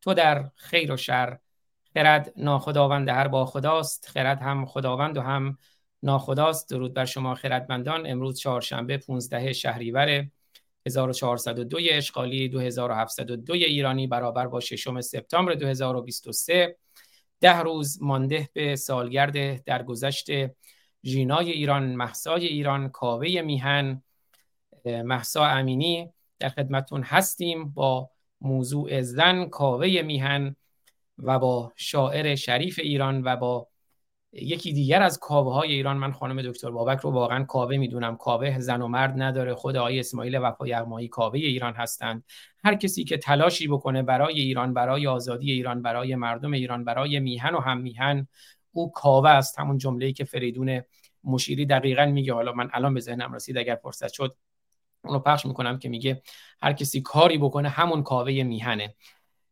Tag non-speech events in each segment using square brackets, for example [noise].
تو در خیر و شر. خرد ناخداوند هر با خداست. خرد هم خداوند و هم ناخداست. درود بر شما خردمندان. امروز چهارشنبه 15 شهریور 1402 اشغالی 2702 ایرانی برابر با ششم سپتامبر 2023 ده روز مانده به سالگرد درگذشت ژینای ایران محسای ایران کاوه میهن محسا امینی. در خدمتون هستیم با موضوع زن کاوه میهن و با شاعر شریف ایران و با یکی دیگر از کاوه های ایران. من خانم دکتر بابک رو واقعا کاوه می‌دونم. کاوه زن و مرد نداره. خود آقای اسماعیل وفا یغمایی کاوه ایران هستند. هر کسی که تلاشی بکنه برای ایران برای آزادی ایران برای مردم ایران برای میهن و هم میهن او کاوه است. همون جمله‌ای که فریدون مشیری دقیقا میگه. حالا من الان به ذهنم رسید اگر فرصت شد اونو پخش می‌کنم که میگه هر کسی کاری بکنه همون کاوه میهنه.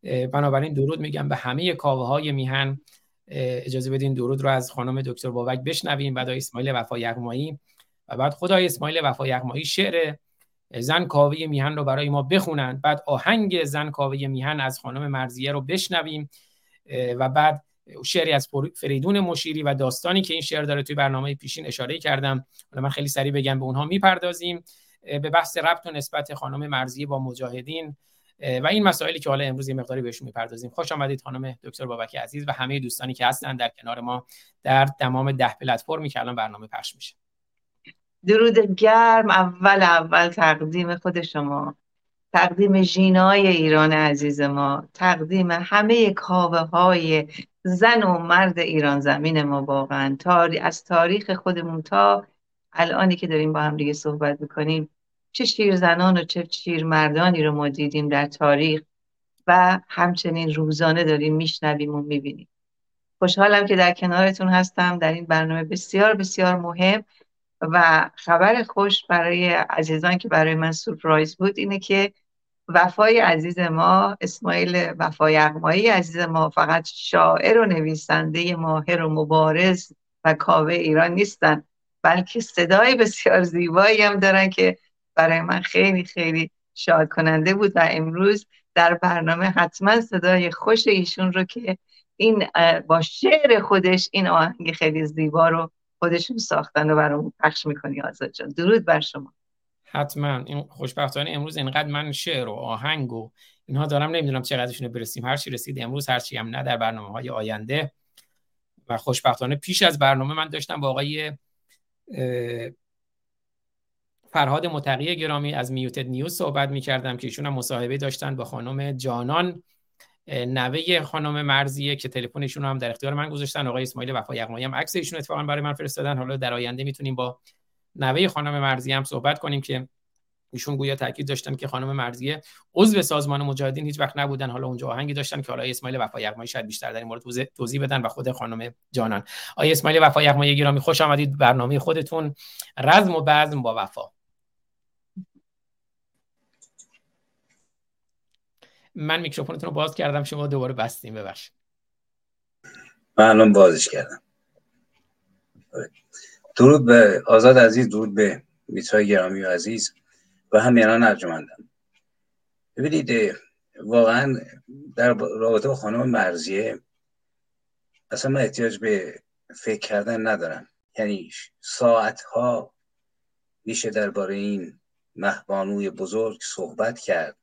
بنابراین درود میگم به همه کاوه های میهن اجازه بدین درود رو از خانم دکتر بابک بشنویم بعد اسماعیل وفا یغمایی. و بعد خدای اسماعیل وفا یغمایی شعر زن کاوه میهن رو برای ما بخونند بعد آهنگ زن کاوه میهن از خانم مرزیه رو بشنویم. و بعد شعری از فریدون مشیری و داستانی که این شعر داره توی برنامه پیشین اشاره کردم. من خیلی سریع بگم به اونها می‌پردازیم. به بحث ربط و نسبت خانم مرزیه با مجاهدین و این مسائلی که حالا امروز یه مقداری بهشون می‌پردازیم. خوش آمدید خانم دکتر بابک عزیز و همه دوستانی که هستن در کنار ما در تمام ده پلتفرمی که الان برنامه پخش میشه. درود گرم اول اول تقدیم خود شما. تقدیم ژینای ایران عزیز ما. تقدیم همه کاوه های زن و مرد ایران زمین ما واقعا. از تاریخ خودمون تا الانی که داریم با هم دیگه صحبت می‌کنیم چه شیر زنان و چه شیر مردانی رو ما دیدیم در تاریخ و همچنین روزانه داریم میشنویم و می‌بینیم. خوشحالم که در کنارتون هستم در این برنامه بسیار بسیار مهم و خبر خوش برای عزیزان که برای من سورپرایز بود اینه که وفای عزیز ما اسماعیل وفای اقمایی عزیز ما فقط شاعر و نویسنده ماهر و مبارز و کاوه ایران نیستن. بلکه صدای بسیار زیبایی هم دارن که برای من خیلی خیلی شاد کننده بود و امروز در برنامه حتما صدای خوش ایشون رو که این با شعر خودش این آهنگ خیلی زیبا رو خودشون ساختن و برامون پخش می‌کنی آزاد جان. درود بر شما. حتما. این خوشبختانه امروز اینقدر من شعر و آهنگ و اینها دارم نمی‌دونم چقدرشون برسیم. هر چی رسید امروز هر چی هم نه در برنامه های آینده. و خوشبختانه پیش از برنامه من داشتم با آقای فرهاد متقی گرامی از میوتد نیوز صحبت می کردم که ایشون هم مصاحبه داشتن با خانم جانان. نوه خانم مرزیه که تلفنشون هم در اختیار من گذاشتن. آقای اسماعیل وفا یغمایی هم عکس ایشون اتفاقا برای من فرستادن. حالا در آینده می‌تونیم با نوه خانم مرزیه هم صحبت کنیم که ایشون گویا تاکید داشتن که خانم مرزیه عضو سازمان مجاهدین هیچ وقت نبودن. حالا اونجا آهنگی داشتن که حالا اسماعیل وفا یغمایی شاید بیشتر در این مورد توضیح بدن و خود خانم جانان. آقای اسماعیل وفا یغمایی گرامی خوش آمدید برنامه خودتون. رزم و بزم با وفا. من میکروفونتون رو باز کردم شما دوباره بستیم ببخشید. من بازش کردم. درود به آزاد عزیز درود به میترای گرامی و عزیز. و همیانان ارجمندم. ببینید واقعا در رابطه با خانم مرزیه اصلا من احتیاج به فکر کردن ندارم. یعنی ساعت ها میشه درباره این مهبانوی بزرگ صحبت کرد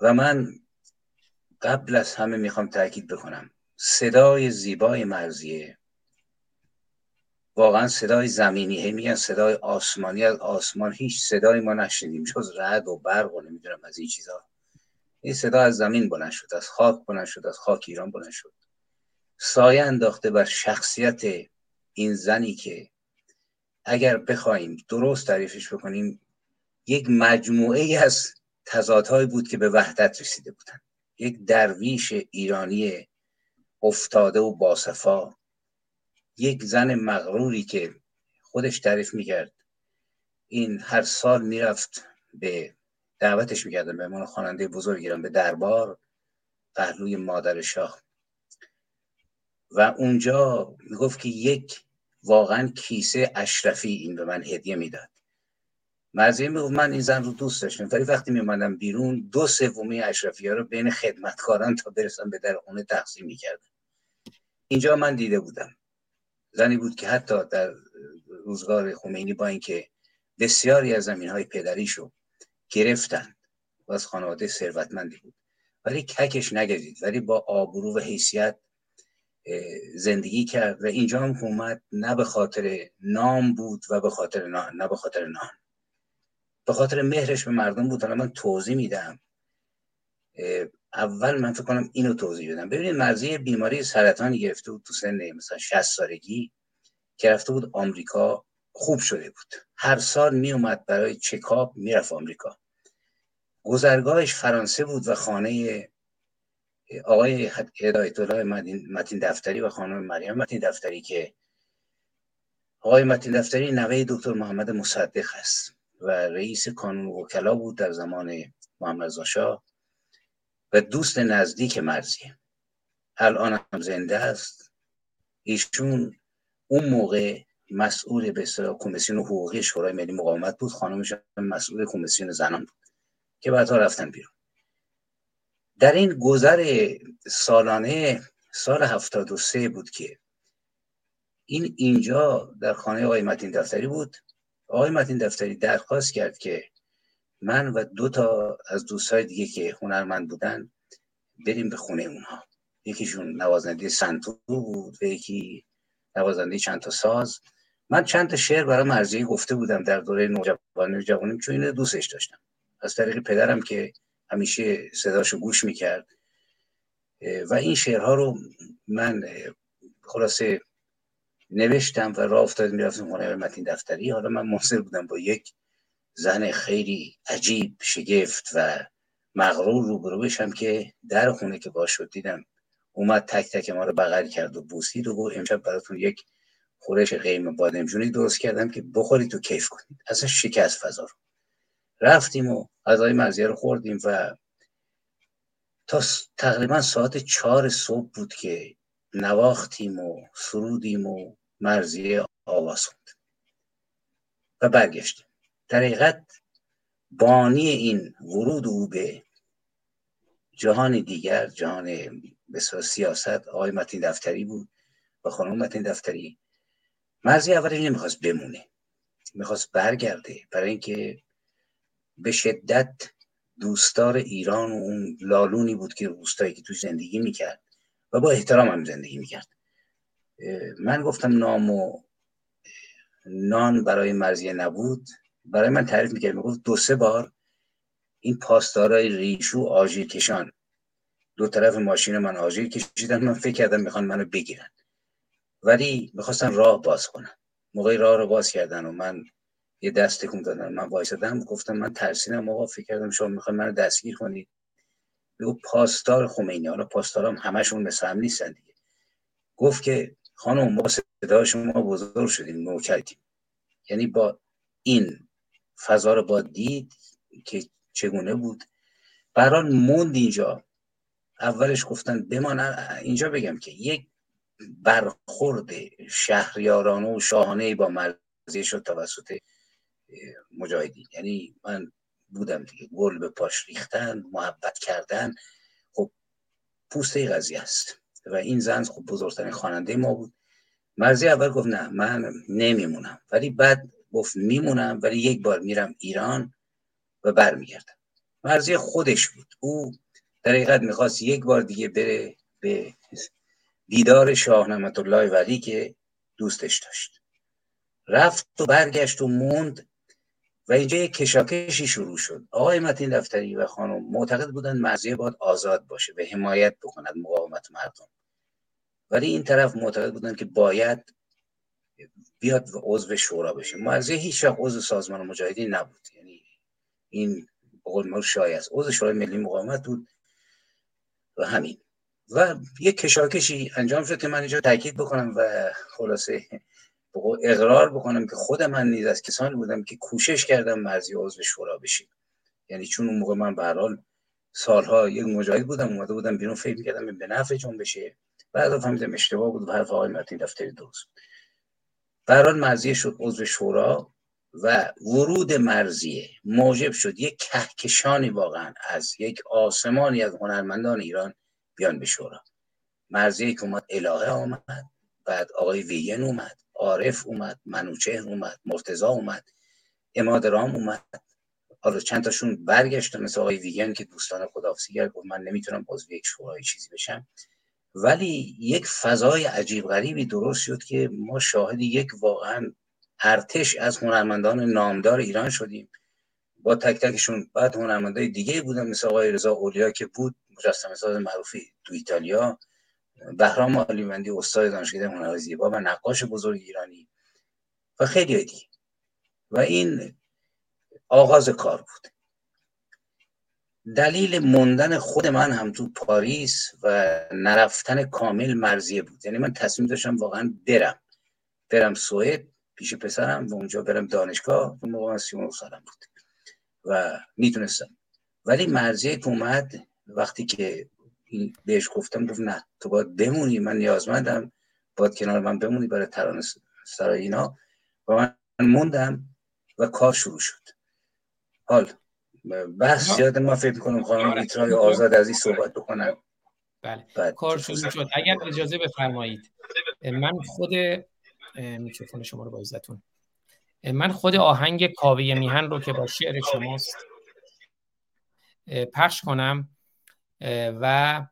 و من قبل از همه می‌خوام تاکید بکنم. صدای زیبای مرزیه واقعا صدای زمینی میگن صدای آسمانی از آسمان هیچ صدای ما نشنیدیم جز رعد و برق و نمی‌دونم از این چیزها این صدا از زمین بلند شد از خاک بلند شد از خاک ایران بلند شد. سایه انداخته بر شخصیت این زنی که اگر بخوایم درست تعریفش بکنیم یک مجموعه ای از تضادهایی بود که به وحدت رسیده بودن. یک درویش ایرانی افتاده و باصفا یک زن مغروری که خودش تعریف می‌کرد. این هر سال می‌رفت به دعوتش می‌کردن به من خواننده بزرگ ایران به دربار پهلوی مادر شاه. و اونجا می‌گفت که یک واقعا کیسه اشرفی این به من هدیه می‌داد. مرزیه می‌گفت من این زن رو دوست داشتم ولی وقتی میماندم بیرون دو سومی اشرفی ها رو بین خدمتکاران تا برسم به در خونه تقسیم می‌کردم. اینجا من دیده بودم. زنی بود که حتی در روزگار خمینی با اینکه بسیاری از زمین های پدریشو گرفتن و از خانواده ثروتمندی بود. ولی ککش نگذید ولی با آبرو و حیثیت زندگی کرد و اینجا هم اومد نه به خاطر نام بود و به خاطر نان نه به خاطر نان. به خاطر مهرش به مردم بود. من توضیح میدم. اول من فکر کنم اینو توضیح بدم. ببینید مرزی بیماری سرطانی گرفته بود تو سن مثلا 60 سالگی که رفته بود آمریکا خوب شده بود. هر سال می اومد برای چکاپ می‌رفت آمریکا. گذرگاهش فرانسه بود و خانه آقای هدایت الله متین دفتری و خانم مریم متین دفتری که آقای متین دفتری نوه دکتر محمد مصدق است و رئیس کانون وکلا بود در زمان محمد رضا و دوست نزدیک مرزیه. الان هم زنده است. ایشون اون موقع مسئول به اصطلاح کمیسیون حقوقی شورای ملی مقاومت بود. خانمش مسئول کمیسیون زنان بود که بعدها رفتن بیرون. در این گذر سالانه سال 73 بود که این اینجا در خانه آقای متین دفتری بود. آقای متین دفتری درخواست کرد که من و دو تا از دوستای دیگه که هنرمند بودن بریم به خونه اونها. یکیشون نوازنده سنتو بود و یکی نوازنده چند تا ساز. من چند تا شعر برای مرزی گفته بودم در دوره نوجوانی جوانیم چون اینو دوستش داشتم. از طریق پدرم که همیشه صداشو گوش می‌کرد. و این شعرها رو من خلاصه نوشتم و راه افتاد می‌رفتم خونه متین دفتری. حالا من منصر بودم با یک زن خیلی عجیب شگفت و مغرور روبرو بشم که در خونه که باش شد دیدم اومد تک تک ما رو بغل کرد و بوسید و گفت امشب براتون یک خورش قیم بادمجونی درست کردم که بخورید و کیف کنید. اصلا شکست فضا رو. رفتیم و غذای مرزیه رو خوردیم و تا تقریبا ساعت چهار صبح بود که نواختیم و سرودیم و مرزیه آواز خوند و برگشتیم. در حقیقت بانی این ورود او به جهان دیگر جهان بسیار سیاست آقای متین دفتری بود و خانم متین دفتری. مرزی اولش نمی‌خواست بمونه می‌خواست برگرده برای اینکه به شدت دوستدار ایران و اون لالونی بود که روستایی که تو زندگی می‌کرد و با احترام هم زندگی می‌کرد. من گفتم نام و نان برای مرزیه نبود. برای من تعریف می‌کرد می‌گفت دو سه بار این پاسدارای ریشو آژیر کشان. دو طرف ماشین من آژیر کشیدن من فکر کردم می‌خوان منو بگیرن. ولی می‌خواستن راه باز کنن. موقعی راه رو باز کردن و من یه دست تکون دادن من وایسادم گفتم من ترسیدم آقا فکر کردم شما می‌خوان منو دستگیر کنید بگو پاسدار خمینی. حالا پاسدارام همشون مثل هم نیستن دیگه. گفت که خانم ما صدا شما بزرگ شدیم نوکرتیم یعنی با این فضا رو با دید که چگونه بود. بران موند اینجا. اولش گفتن بمان اینجا بگم که یک برخورد شهریارانه و شاهانه با مرزی شد توسط مجاهدین. یعنی من بودم دیگه. گل به پاش ریختن محبت کردن. خب پوسته قضیه است. و این زن خب بزرگترین خواننده ما بود. مرزی اول گفت نه من نمیمونم. ولی بعد گفت میمونم ولی یک بار میرم ایران و برمیگردم. مرزی خودش بود. او در حقیقت می‌خواست یک بار دیگه بره به دیدار شاه نعمت الله ولی که دوستش داشت. رفت و برگشت و موند و اینجا یک کشاکشی شروع شد. آقای متین دفتری و خانم معتقد بودن مرزیه باید آزاد باشه و حمایت بکند مقاومت مردم. ولی این طرف معتقد بودن که باید بیاد و عضو شورا بشه. مرزیه هیچ وقت عضو سازمان مجاهدین نبود. یعنی این بقول ما شایع است. عضو شورای ملی مقاومت بود و همین. و یک کشاکشی انجام شد که من اینجا تاکید بکنم و خلاصه اقرار بکنم که خود من نیز از کسانی بودم که کوشش کردم مرزی عضو شورا بشیم. یعنی چون اون موقع من به حال سالها یک مجاهد بودم اومده بودم بیرون فکر می‌کردم به نفع بشه بعد فهمیدم اشتباه بود و حرف آقای متین دفتری درست برحال مرزیه شد عضو شورا و ورود مرزیه. موجب شد یک کهکشانی واقعا از یک آسمانی از هنرمندان ایران بیان به شورا. مرزیه که اومد الهه آمد بعد آقای ویین اومد عارف اومد منوچهر اومد مرتزا اومد اماد رام اومد. حالا چند تاشون برگشتن مثل آقای ویگن که دوستان خدافزی گفت من نمی‌تونم عضو یک شورای چیزی بشم. ولی یک فضای عجیب غریبی درست شد که ما شاهد یک واقعا ارتش از هنرمندان نامدار ایران شدیم. با تک تکشون بعد هنرمندای دیگه بودن مثل آقای رضا اولیا که بود مجسمه ساز معروفی تو ایتالیا بهرام علیمندی استاد دانشکده هنر زیبا و نقاش بزرگ ایرانی و خیلی دیگه. و این آغاز کار بود. دلیل موندن خود من هم تو پاریس و نرفتن کامل مرزیه بود. یعنی من تصمیم داشتم واقعا برم. برم سوئد پیش پسرم و اونجا برم دانشگاه. اون موقع من سالم بود و می‌تونستم ولی مرزیه که اومد وقتی که بهش گفتم گفت نه تو باید بمونی. من نیازمندم. باید کنار من بمونی برای ترانه سرای اینا. و من موندم و کار شروع شد. حال بحث زیاد ما فکر کنم خانم ایترای آزاد از این صحبت بکنم بله. کار شروع شد اگر اجازه بفرمایید. من خود میکروفون شما رو با عزتون. من خود آهنگ کاوه میهن رو که با شعر شماست پخش کنم و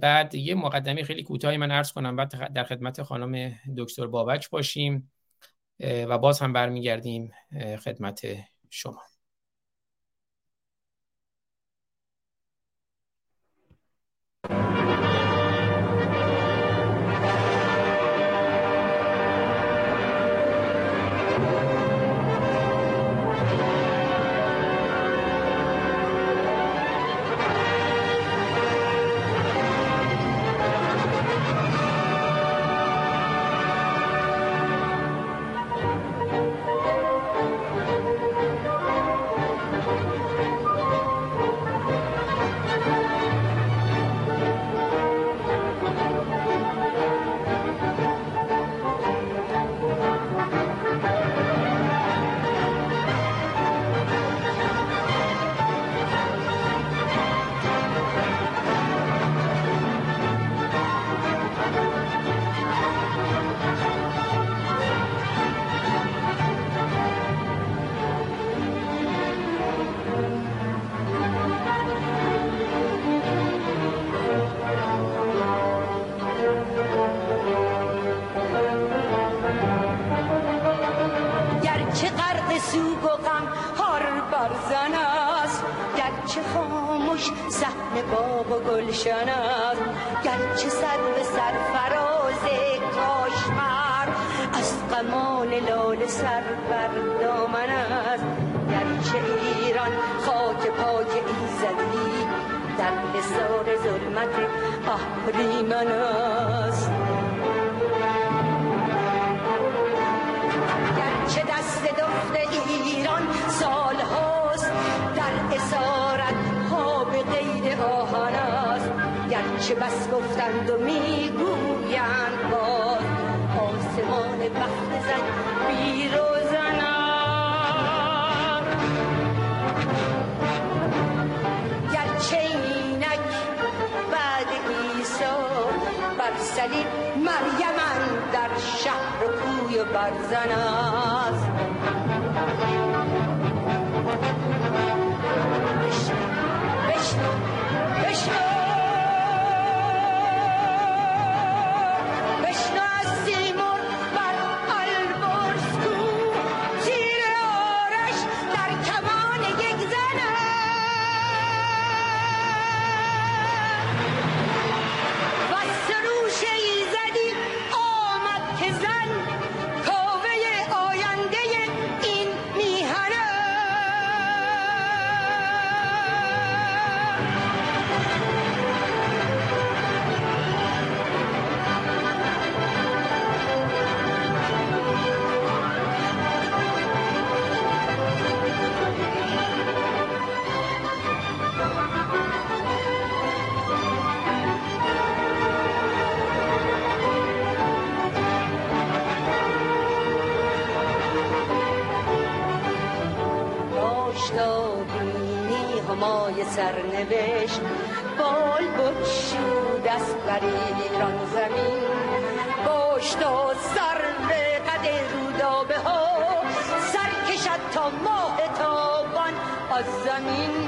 بعد یه مقدمه خیلی کوتاهی من عرض کنم. بعد در خدمت خانم دکتر بابک باشیم و باز هم برمیگردیم خدمت شما. بخت زن بیر و زنم گرچه اینک بعد ایسا بر سلی مریمن در شهر و کوی و تابان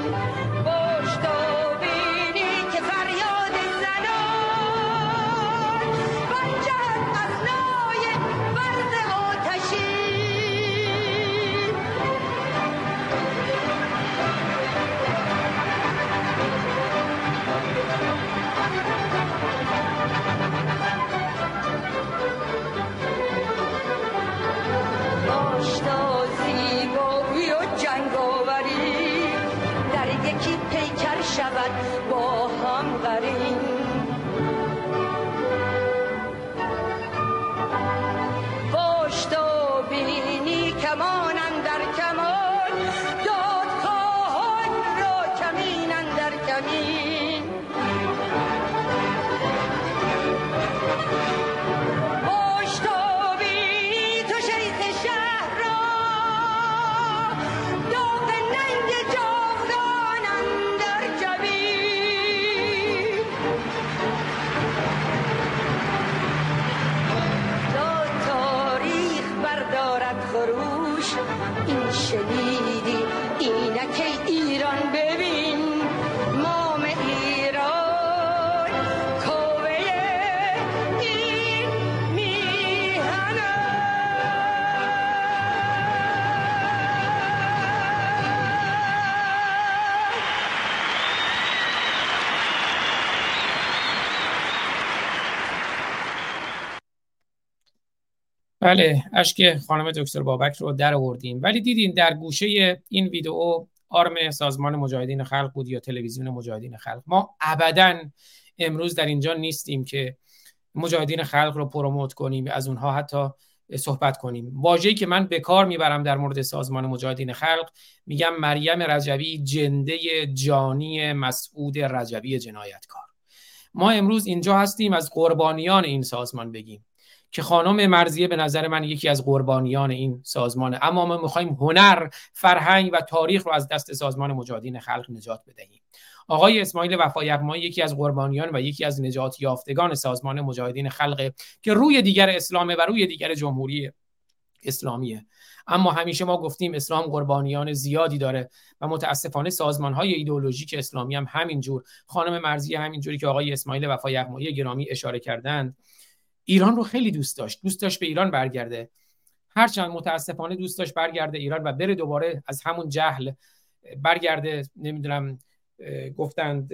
بله اشک خانم دکتر بابک رو در آوردیم. ولی دیدین در گوشه این ویدیو آرم سازمان مجاهدین خلق بود یا تلویزیون مجاهدین خلق. ما ابدا امروز در اینجا نیستیم که مجاهدین خلق رو پروموت کنیم از اونها حتی صحبت کنیم. واژه‌ای که من به کار می‌برم در مورد سازمان مجاهدین خلق میگم مریم رجبی جنده جانی مسعود رجبی جنایتکار. ما امروز اینجا هستیم از قربانیان این سازمان بگیم. که خانم مرزیه به نظر من یکی از قربانیان این سازمانه. اما ما می‌خوایم هنر فرهنگ و تاریخ رو از دست سازمان مجاهدین خلق نجات بدهیم. آقای اسماعیل وفای ما یکی از قربانیان و یکی از نجات یافتگان سازمان مجاهدین خلق که روی دیگر اسلامه و روی دیگر جمهوری اسلامیه. اما همیشه ما گفتیم اسلام قربانیان زیادی داره و متاسفانه سازمان های ایدئولوژیک اسلامی هم همینجور. خانم مرزی همینجوری که آقای اسماعیل وفای گرامی اشاره کردند ایران رو خیلی دوست داشت. دوست داشت به ایران برگرده. هرچند متاسفانه دوست داشت برگرده ایران و بره دوباره از همون جهل برگرده نمی‌دونم گفتند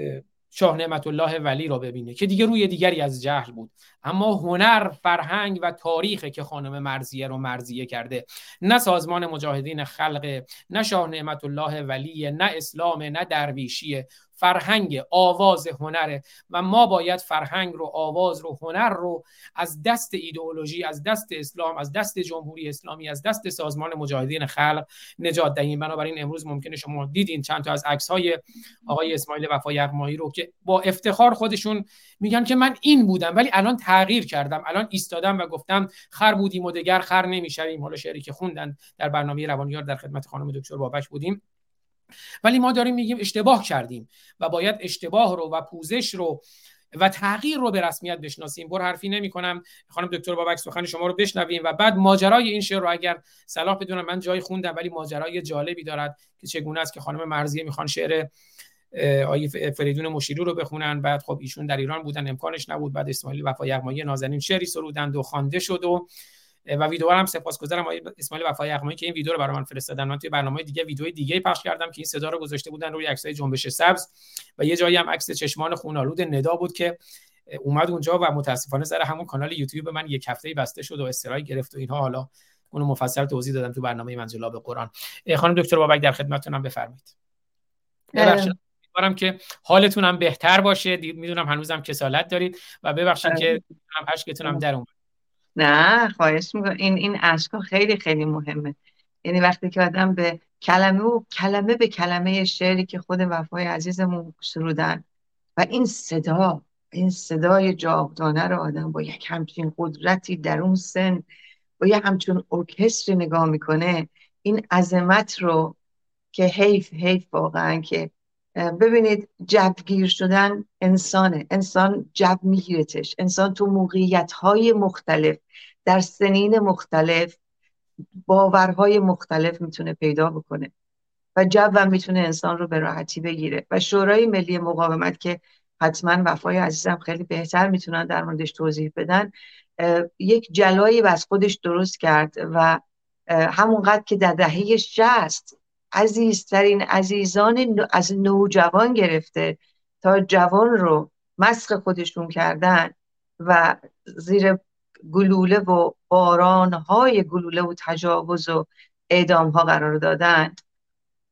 شاه نعمت الله ولی رو ببینه که دیگه روی دیگری از جهل بود. اما هنر فرهنگ و تاریخه که خانم مرزیه رو مرزیه کرده. نه سازمان مجاهدین خلق نه شاه نعمت الله ولی نه اسلام نه درویشیه. فرهنگ آواز هنره و ما باید فرهنگ رو آواز رو هنر رو از دست ایدئولوژی از دست اسلام از دست جمهوری اسلامی از دست سازمان مجاهدین خلق نجات دهیم. بنابراین امروز ممکنه شما دیدین چند تا از عکس های آقای اسماعیل وفا یغمایی رو که با افتخار خودشون میگن که من این بودم ولی الان تغییر کردم. الان ایستادم و گفتم خر بودیم و دگر خر نمی‌شویم. حالا شعری که خوندن در برنامه روانیار در خدمت خانم دکتر بابک بودیم. ولی ما داریم میگیم اشتباه کردیم و باید اشتباه رو و پوزش رو و تغییر رو به رسمیت بشناسیم. بر حرفی نمی کنم خانم دکتر بابک سخن شما رو بشنویم و بعد ماجرای این شعر رو اگر صلاح بدونم من جای خوندم ولی ماجرای جالبی دارد که چگونه است که خانم مرزیه می‌خوان شعر آیه فریدون مشیری رو بخونن. بعد خب ایشون در ایران بودن امکانش نبود. بعد اسماعیل وفا یغمایی نازنین شعری سرودند و خوانده شد و و ویدیو هم سپاسگزارم. آقای اسماعیل وفای اقمایی که این ویدیو رو برای من فرستادن. من توی برنامه دیگه ویدیو دیگه پخش کردم که این صدا رو گذاشته بودن روی عکسای جنبش سبز. و یه جایی هم عکس چشمان خونالود ندا بود که اومد اونجا و متاسفانه سر همون کانال یوتیوب من یک هفته بسته شد و استرای گرفت و اینها. حالا اونو مفصل توضیح دادم تو برنامه منزلا به قرآن خانم دکتر بابک در خدمتتونم بفرمایید. امیدوارم که حالتون هم بهتر باشه. می‌دونم هنوزم کسالت دارید و ببخشید که هم اشکتون هم در اومد. نه خواهش می‌کنم. این این اشکا خیلی خیلی مهمه. یعنی وقتی که آدم به کلمه و کلمه به کلمه شعری که خود وفای عزیزمون سرودن و این صدا این صدای جاودانه رو آدم با یک همچین قدرتی در اون سن با یک همچون ارکستری نگاه می‌کنه این عظمت رو که حیف حیف واقعا که ببینید جوگیر شدن انسانه. انسان جو میگیرتش. انسان تو موقعیت های مختلف در سنین مختلف باورهای مختلف می‌تونه پیدا بکنه و جو هم می‌تونه انسان رو به راحتی بگیره. و شورای ملی مقاومت که حتما وفای عزیزم خیلی بهتر می‌تونن در موردش توضیح بدن یک جلایی از خودش درست کرد و همونقدر که در دهه شست عزیزترین عزیزان از نوجوان گرفته تا جوان رو مسخ خودشون کردن و زیر گلوله و بارانهای گلوله و تجاوز و اعدام ها قرار دادن.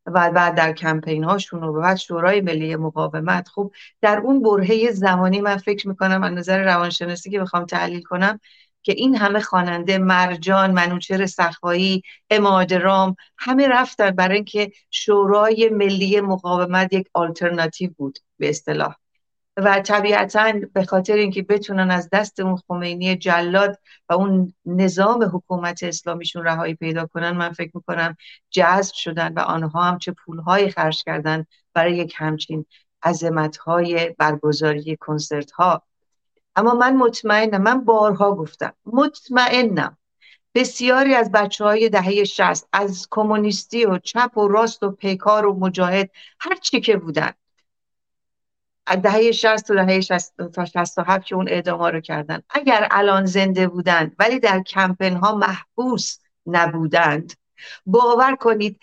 و بعد در کمپین هاشون و بعد شورای ملی مقاومت. خب در اون برهه زمانی من فکر می‌کنم از نظر روانشناسی که بخوام تحلیل کنم که این همه خواننده مرجان منوچر سخایی اماد رام همه رفتن برای اینکه شورای ملی مقاومت یک آلترناتیو بود به اصطلاح. و طبیعتا به خاطر اینکه بتونن از دست اون خمینی جلاد و اون نظام حکومت اسلامیشون رهایی پیدا کنن من فکر می‌کنم جذب شدن و آنها هم چه پولهایی خرج کردن برای یک همچین عظمت های برگزاری کنسرت ها اما من مطمئنم من بارها گفتم مطمئنم بسیاری از بچه های دهه شست از کمونیستی و چپ و راست و پیکار و مجاهد هر چی که بودن دهه 60 تا دهه 60 تا 67 که اون اعدام رو کردن اگر الان زنده بودند ولی در کمپین ها محبوس نبودند باور کنید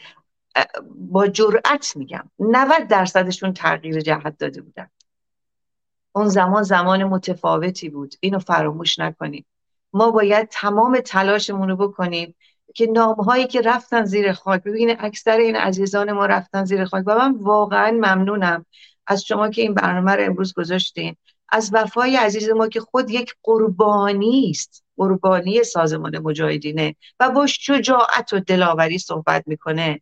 با جرأت میگم 90 درصدشون تغییر جهت داده بودند اون زمان زمان متفاوتی بود. اینو فراموش نکنیم ما باید تمام تلاشمون رو بکنیم که نامهایی که رفتن زیر خاک ببینید اکثر این عزیزان ما رفتن زیر خاک و من واقعا ممنونم از شما که این برنامه رو امروز گذاشتین. از وفای عزیز ما که خود یک قربانی است. قربانی سازمان مجاهدینه و با شجاعت و دلاوری صحبت می‌کنه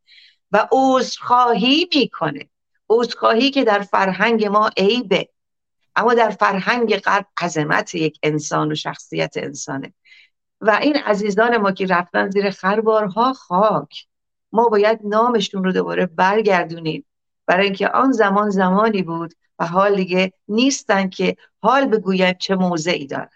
و عذرخواهی می‌کنه. عذرخواهی که در فرهنگ ما عیبه. اما در فرهنگ غرب عظمت یک انسان و شخصیت انسانه. و این عزیزان ما که رفتن زیر خربارها خاک. ما باید نامشون رو دوباره برگردونیم. برای اینکه آن زمان زمانی بود و حال دیگه نیستن که حال بگویند چه موضعی دارند.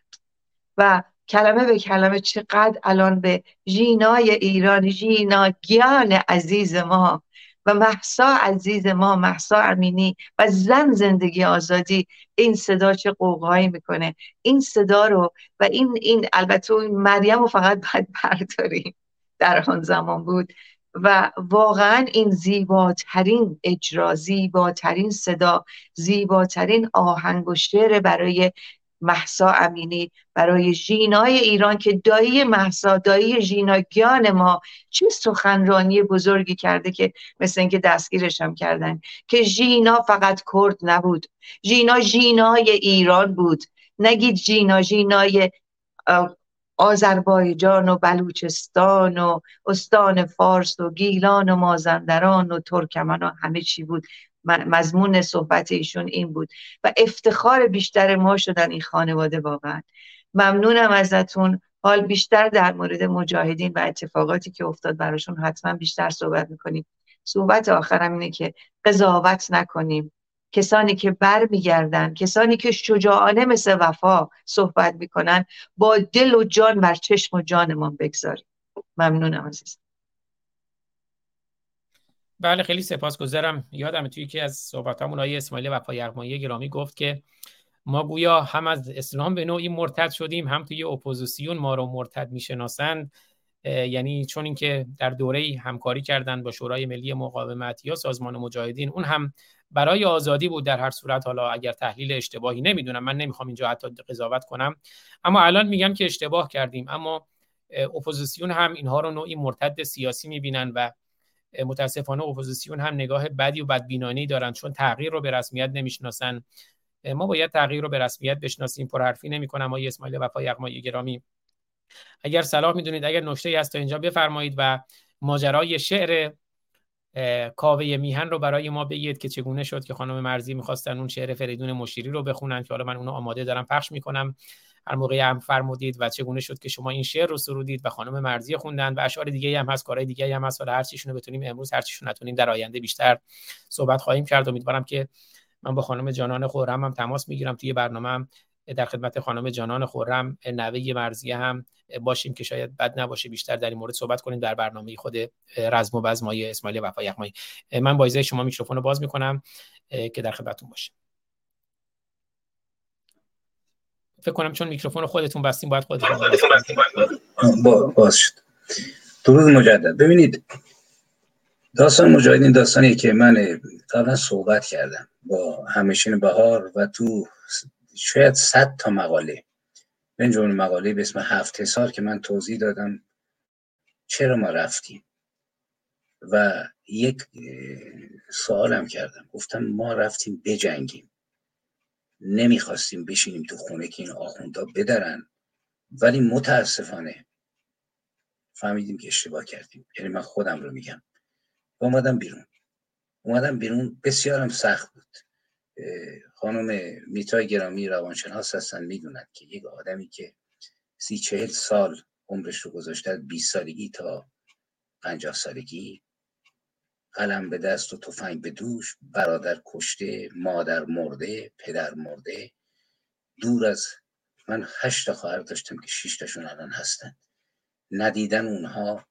و کلمه به کلمه چقدر الان به ژینای ایران ژیناگیان عزیز ما و محسا عزیز ما محسا امینی و زن زندگی آزادی این صدا چه قوقایی می‌کنه؟ این صدا رو و این این البته مریم رو فقط باید برداریم. در آن زمان بود. و واقعا این زیباترین اجرا زیباترین صدا زیباترین آهنگ و شعر برای محسا امینی برای ژینای ایران که دایی محسا دایی ژیناگیان ما چه سخنرانی بزرگی کرده که مثل اینکه دستگیرش هم کردن که ژینا فقط کرد نبود. ژینا ژینای ایران بود. نگید ژینا ژینای آذربایجان و بلوچستان و استان فارس و گیلان و مازندران و ترکمن و همه چی بود. مضمون صحبت ایشون این بود. و افتخار بیشتر ما شدن این خانواده واقعا. ممنونم ازتون. حال بیشتر در مورد مجاهدین و اتفاقاتی که افتاد براشون حتما بیشتر صحبت می‌کنیم. صحبت آخرم اینه که قضاوت نکنیم. کسانی که بر میگردن کسانی که شجاعانه مثل وفا صحبت می‌کنن با دل و جان بر چشم و جانمان بگذاریم. ممنونم عزیز بله خیلی سپاسگزارم. یادم توی که از صحبتامون آیه اسماعیل وفا یغمایی گرامی گفت که ما گویا هم از اسلام به نوعی مرتد شدیم هم توی اپوزیسیون ما رو مرتد می‌شناسند. یعنی چون اینکه در دوره همکاری کردن با شورای ملی مقاومت یا سازمان مجاهدین اون هم برای آزادی بود در هر صورت. حالا اگر تحلیل اشتباهی نمی‌دونم من نمی‌خوام اینجا حتی قضاوت کنم. اما الان میگم که اشتباه کردیم اما اپوزیسیون هم اینها رو نوعی مرتد سیاسی می‌بینن و متاسفانه اپوزیسیون هم نگاه بدی و بدبینانه دارن چون تغییر رو به رسمیت نمی‌شناسن. ما باید تغییر رو به رسمیت بشناسیم پر حرفی نمی‌کنم. ما اسماعیل وفا یغمایی گرامی. اگر صلاح می‌دونید اگر نکته ای هست تا اینجا بفرمایید و ماجرای شعر کاوه میهن رو برای ما بگید که چگونه شد که خانم مرضیه می‌خواستن اون شعر فریدون مشیری رو بخونن که حالا من اونو آماده دارم پخش می‌کنم. هر موقعی هم فرمودید و چگونه شد که شما این شعر رو سرودید و خانم مرزی خوندن و اشعار دیگه هم هست کارهای دیگه هم هست حالا هر چیشون رو بتونیم امروز هر چیشون نتونیم در آینده بیشتر صحبت خواهیم کرد. امیدوارم که من با خانم جانان خورم هم تماس می‌گیرم. توی برنامه هم در خدمت خانم جانان خورم نوه مرزیه هم باشیم که شاید بد نباشه بیشتر در این مورد صحبت کنیم در برنامه خود رزم و بزمای اسماعیل وفا یغمایی من با شما میکروفون رو باز می‌کنم که در خدمتتون باشم. فکر کنم چون میکروفون خودتون بستیم باید خودتون باز شد. درود مجدد. ببینید داستان مجاهدین داستانی که من قبلا صحبت کردم با همشین بهار و تو شاید صد تا مقاله. من جمله مقاله به اسم هفت حسار که من توضیح دادم چرا ما رفتیم. و یک سوالم کردم. گفتم ما رفتیم بجنگیم. نمی‌خواستیم بشینیم تو خونه که این آخوندا بدرن. ولی متاسفانه فهمیدیم که اشتباه کردیم. یعنی من خودم رو میگم. اومدم بیرون. اومدم بیرون. بسیارم سخت بود. خانم میتای گرامی روانشناس هستن. می‌دونن که یک آدمی که سی چهل سال عمرش رو گذاشته از 20 سالگی تا پنجاه سالگی قلم به دست و تفنگ به دوش برادر کشته مادر مرده پدر مرده. دور از من هشت خواهر داشتم که شیشتاشون الان هستن. ندیدن اونها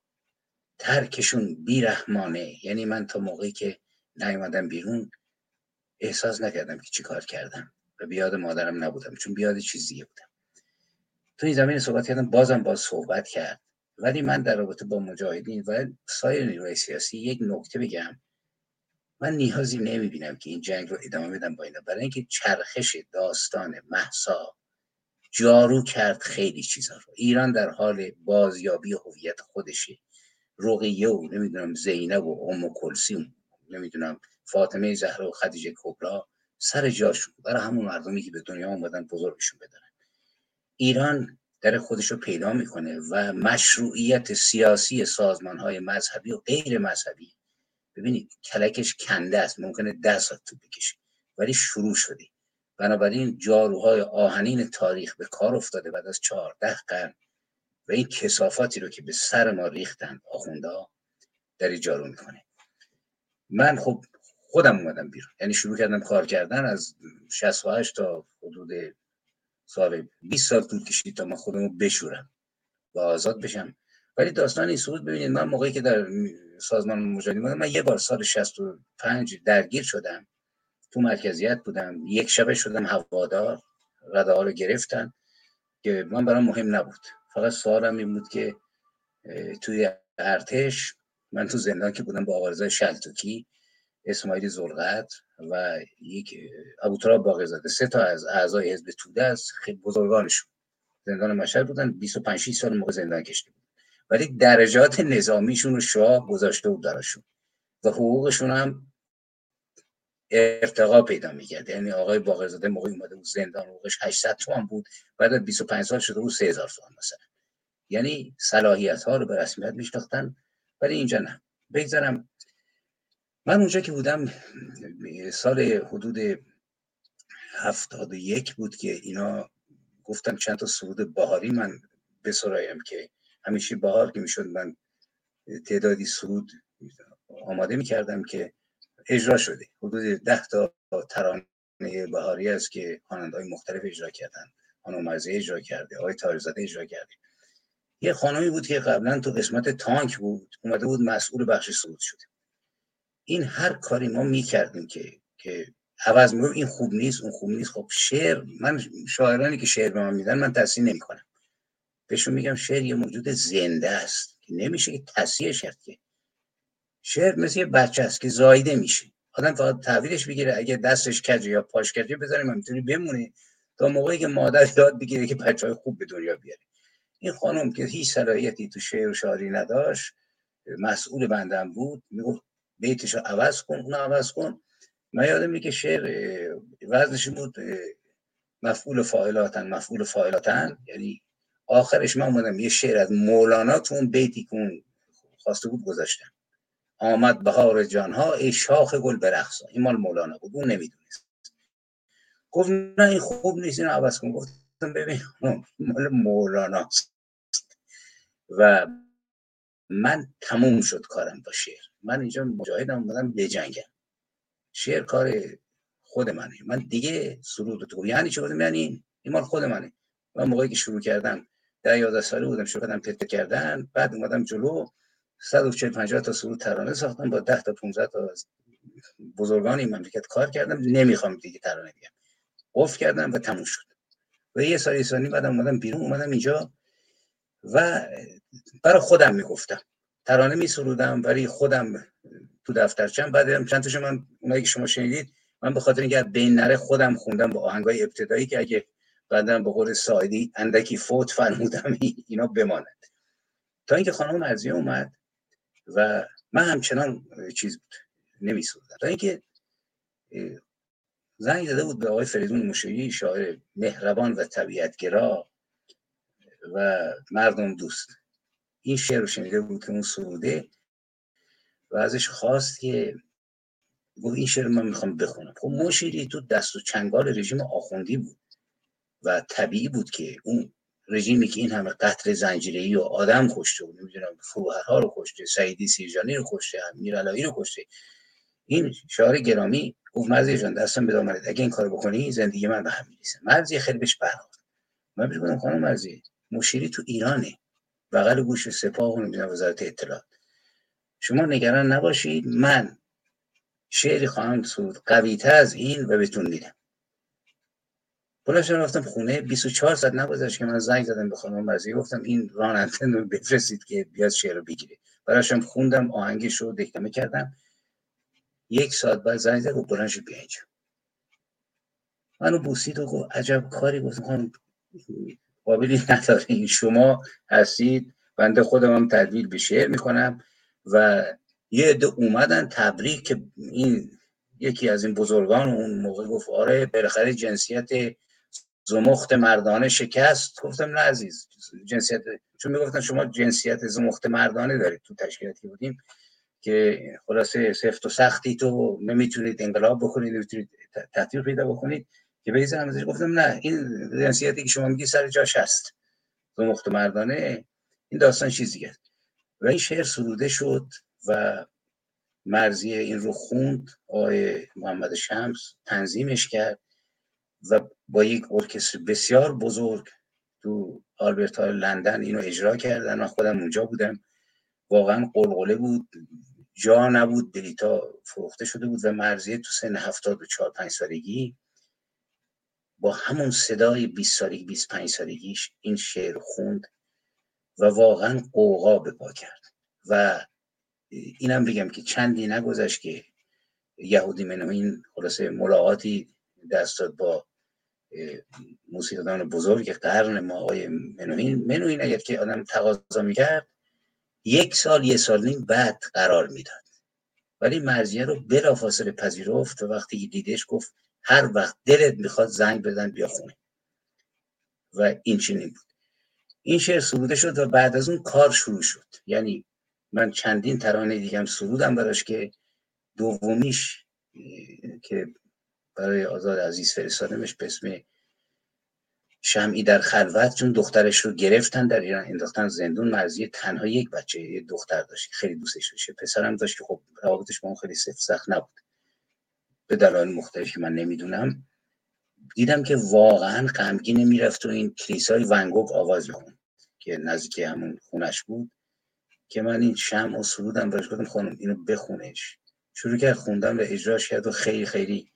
ترکشون بیرحمانه. یعنی من تا موقعی که نیومدم بیرون احساس نکردم که چی کار کردم و بیاد مادرم نبودم چون بیاد چیز دیگه بودم. تو این زمین صحبت کردم بازم باز صحبت کرد. ولی من در رابطه با مجاهدین و سایر نیروهای سیاسی یک نکته بگم. من نیازی نمی‌بینم که این جنگ رو ادامه بدم با اینا. برای اینکه چرخش داستان محسا جارو کرد خیلی چیزا رو. ایران در حال بازیابی هویت خودشه رقیه و نمی‌دونم زینب و ام کلسیم نمی‌دونم فاطمه زهرا و خدیجه کبرا سر جاشون. برای همون مردمی که به دنیا آمدن بزرگشون بدارن. ایران در خودش رو پیدا می‌کنه و مشروعیت سیاسی سازمان های مذهبی و غیر مذهبی. ببینید کلکش کنده است ممکنه ده ساعت تو بکشه ولی شروع شده. بنابراین جاروهای آهنین تاریخ به کار افتاده بعد از چهارده قرن و این کسافاتی رو که به سر ما ریختن آخونده در جارو می‌کنه. من خب خودم اومدم بیرون یعنی شروع کردم کار کردن از 68 تا حدود سال 20 سال طول کشید تا من خودم رو بشورم و آزاد بشم. ولی داستان این سعود ببینید من موقعی که در سازمان مجاهدین بودم من یه بار سال 65 درگیر شدم. تو مرکزیت بودم یک شبه شدم هوادار رده رو گرفتن که من برام مهم نبود. فقط سوالم این بود که توی ارتش من تو زندان که بودم با آقا شلتوکی اسماعیل زلغت و یک ابوتراب باقی سه تا از اعضای حزب توده از خیلی بزرگانشون. زندان مشهد بودن 25 سال موقع زندان کشته بود. ولی درجات نظامیشون رو شاه گذاشته بود درشون و حقوقشون هم ارتقا پیدا می‌کرد. یعنی آقای باقرزاده موقعی اومده بود زندان حقوقش 800 تومان بود. بعد از 25 سال شده بود 3000 تومان مثلا. یعنی صلاحیت ها رو به رسمیت میشناختن ولی اینجا نه. بگذارم من اونجا که بودم سال حدود هفتاد یک بود که اینا گفتم چند تا سرود بهاری من بسرایم که همیشه بهار که می‌شد من تعدادی سرود آماده می‌کردم که اجرا شده. حدود ده تا ترانه بهاری است که خواننده‌های مختلف اجرا کردن. خانم مرزی اجرا کرده آقای تاریزاده اجرا کرده. یه خانمی بود که قبلا تو قسمت تانک بود اومده بود مسئول بخش سرود شده. این هر کاری ما می‌کردیم که که عوض میگم این خوب نیست اون خوب نیست خب شعر من شاعرانی که شعر به من میدن من تصحیح نمی‌کنم. بهشون میگم شعر یه موجود زنده است که نمیشه که تصحیح کرد که. شعر مثل یه بچه است که زایده میشه. آدم فقط تعبیرش بگیره اگه دستش کجه یا پاش کجه بذاریم می‌تونی بمونه تا موقعی که مادر یاد بگیره که بچه های خوب به دنیا بیاره این خانم که هیچ صلاحیتی تو شعر و شاعری نداشت مسئول بندم بود می‌گفت بیتش رو عوض کن اون عوض کن. من یادم که شعر وزنش بود مفعول فاعلاتن مفعول فاعلاتن. یعنی آخرش من اومدم یه شعر از مولانا تو اون بیتی که خواسته بود گذاشتم. آمد بهار جانها ای شاخ گل برقصا. این مال مولانا بود اون نمی‌دونست. گفت نه این خوب نیست این عوض کن. گفت ببین مال مولانا و من تموم شد کارم با شعر. من اینجا مجاهدم بودم بجنگم شعر کار خود منه. من دیگه سرود تو. یعنی چه بودم؟ یعنی این. مال خود منه. من موقعی که شروع کردم در 11 ساله بودم شروع کردم پته کردن. بعد اومدم جلو 140 50 تا سرود ترانه ساختم. با 10 تا 15 تا بزرگان این مملکت کار کردم. نمی‌خوام دیگه ترانه بگم. قفل کردم و تموم شد. و یه سالی سالی بعدم اومدم بیرون اومدم اینجا. و برای خودم می‌گفتم. ترانه میسرودم ولی خودم تو دفترچم. بعد چند من اونایی که شما شنیدید من به خاطر اینکه بین نره خودم خوندم با آهنگای ابتدایی که اگه بعدا به قول سایدی اندکی فوت فرمودم اینا بماند. تا اینکه خانم مرزیه اومد و من همچنان چیز بود نمیسودم تا اینکه زنگ داده بود به آقای فریدون مشیری شاعر مهربان و طبیعتگرا و مردم دوست. این شعر رو شنیده بود که اون سروده و ازش خواست که گفت این شعر من می‌خوام بخونم. خب مشیری تو دست و چنگال رژیم آخوندی بود و طبیعی بود که اون رژیمی که این همه قتل زنجیری و آدم کشته بود نمی‌دونم فروهرها رو کشته سعیدی سیرجانی رو کشته میرالایی رو کشته. این شعار گرامی گفت مرزی جان دستم به دامنت اگه این کار بکنی زندگی من به هم میریسه مرزی خیلی بهش برخورد. من بهش گفتم خانم مرزی مشیری تو ایرانه. بغل گوش سپاه و نمی‌دونم وزارت اطلاعات. شما نگران نباشید من شعری خواهم سرود قوی از این و بهتون میدم. بلند رفتم خونه 24 ساعت نگذشت که من زنگ زدم به خانم مرزی گفتم این راننده رو بفرستید که بیاد شعر رو بگیره. براشم خوندم آهنگش رو دکتمه کردم. یک ساعت بعد زنگ زد و بلند شد بیا اینجا. منو بوسید و گفت عجب کاری گفتم قابلی نداره. این شما هستید. بنده خودم هم تدویل به شعر می‌کنم. و یه عده اومدن تبریک که این یکی از این بزرگان اون موقع گفت آره بالاخره جنسیت زمخت مردانه شکست. گفتم نه عزیز جنسیت چون می‌گفتن شما جنسیت زمخت مردانه دارید تو تشکیلاتی بودیم که خلاصه سفت و سختی تو نمی‌تونید انقلاب بکنید نمی‌تونید تحتیل پیدا بکنید. که به ازش گفتم نه این جنسیتی که شما میگی سر جاش هست. زمخت مردانه این داستان چیزی کرد و این شعر سروده شد و مرزی این رو خوند آقای محمد شمس تنظیمش کرد و با یک ارکستر بسیار بزرگ تو آلبرت لندن اینو اجرا کردن. من خودم اونجا بودم. واقعا قلقله بود. جا نبود. بلیتا فروخته شده بود و مرزیه تو سن هفتاد و چهار پنج سالگی با همون صدای 20 سالگی 25 سالگیش این شعر خوند و واقعا قوقا به پا کرد. و اینم بگم که چندی نگذشت که یهودی منوین خلاصه ملاقاتی دست داد با موسیقیدان بزرگ قرن ما آقای منوین. منوین اگر که آدم تقاضا می‌کرد یک سال یه سال نیم بعد قرار می‌داد. ولی مرزیه رو بلافاصله پذیرفت و وقتی دیدش گفت هر وقت دلت می‌خواد زنگ بزن بیا خونه. و این چنین بود. این شعر سروده شد و بعد از اون کار شروع شد. یعنی من چندین ترانه دیگه هم سرودم براش که دومیش که برای آزاد عزیز فرستادمش به اسم شمعی در خلوت چون دخترش رو گرفتن در ایران انداختن زندون. مرزی تنها یک بچه یه دختر داشت خیلی دوستش داشت. پسرم داشت که خب روابطش با اون خیلی سفت سخت نبود. به دلایل مختلفی که من نمی‌دونم دیدم که واقعا غمگین می‌رفت و این کلیسای ونگوک آواز می‌خوند که نزدیک همون خونش بود که من این شم و سرودم براش گفتم خانم اینو بخونش. شروع کرد خوندن و اجراش کرد و خیلی خیلی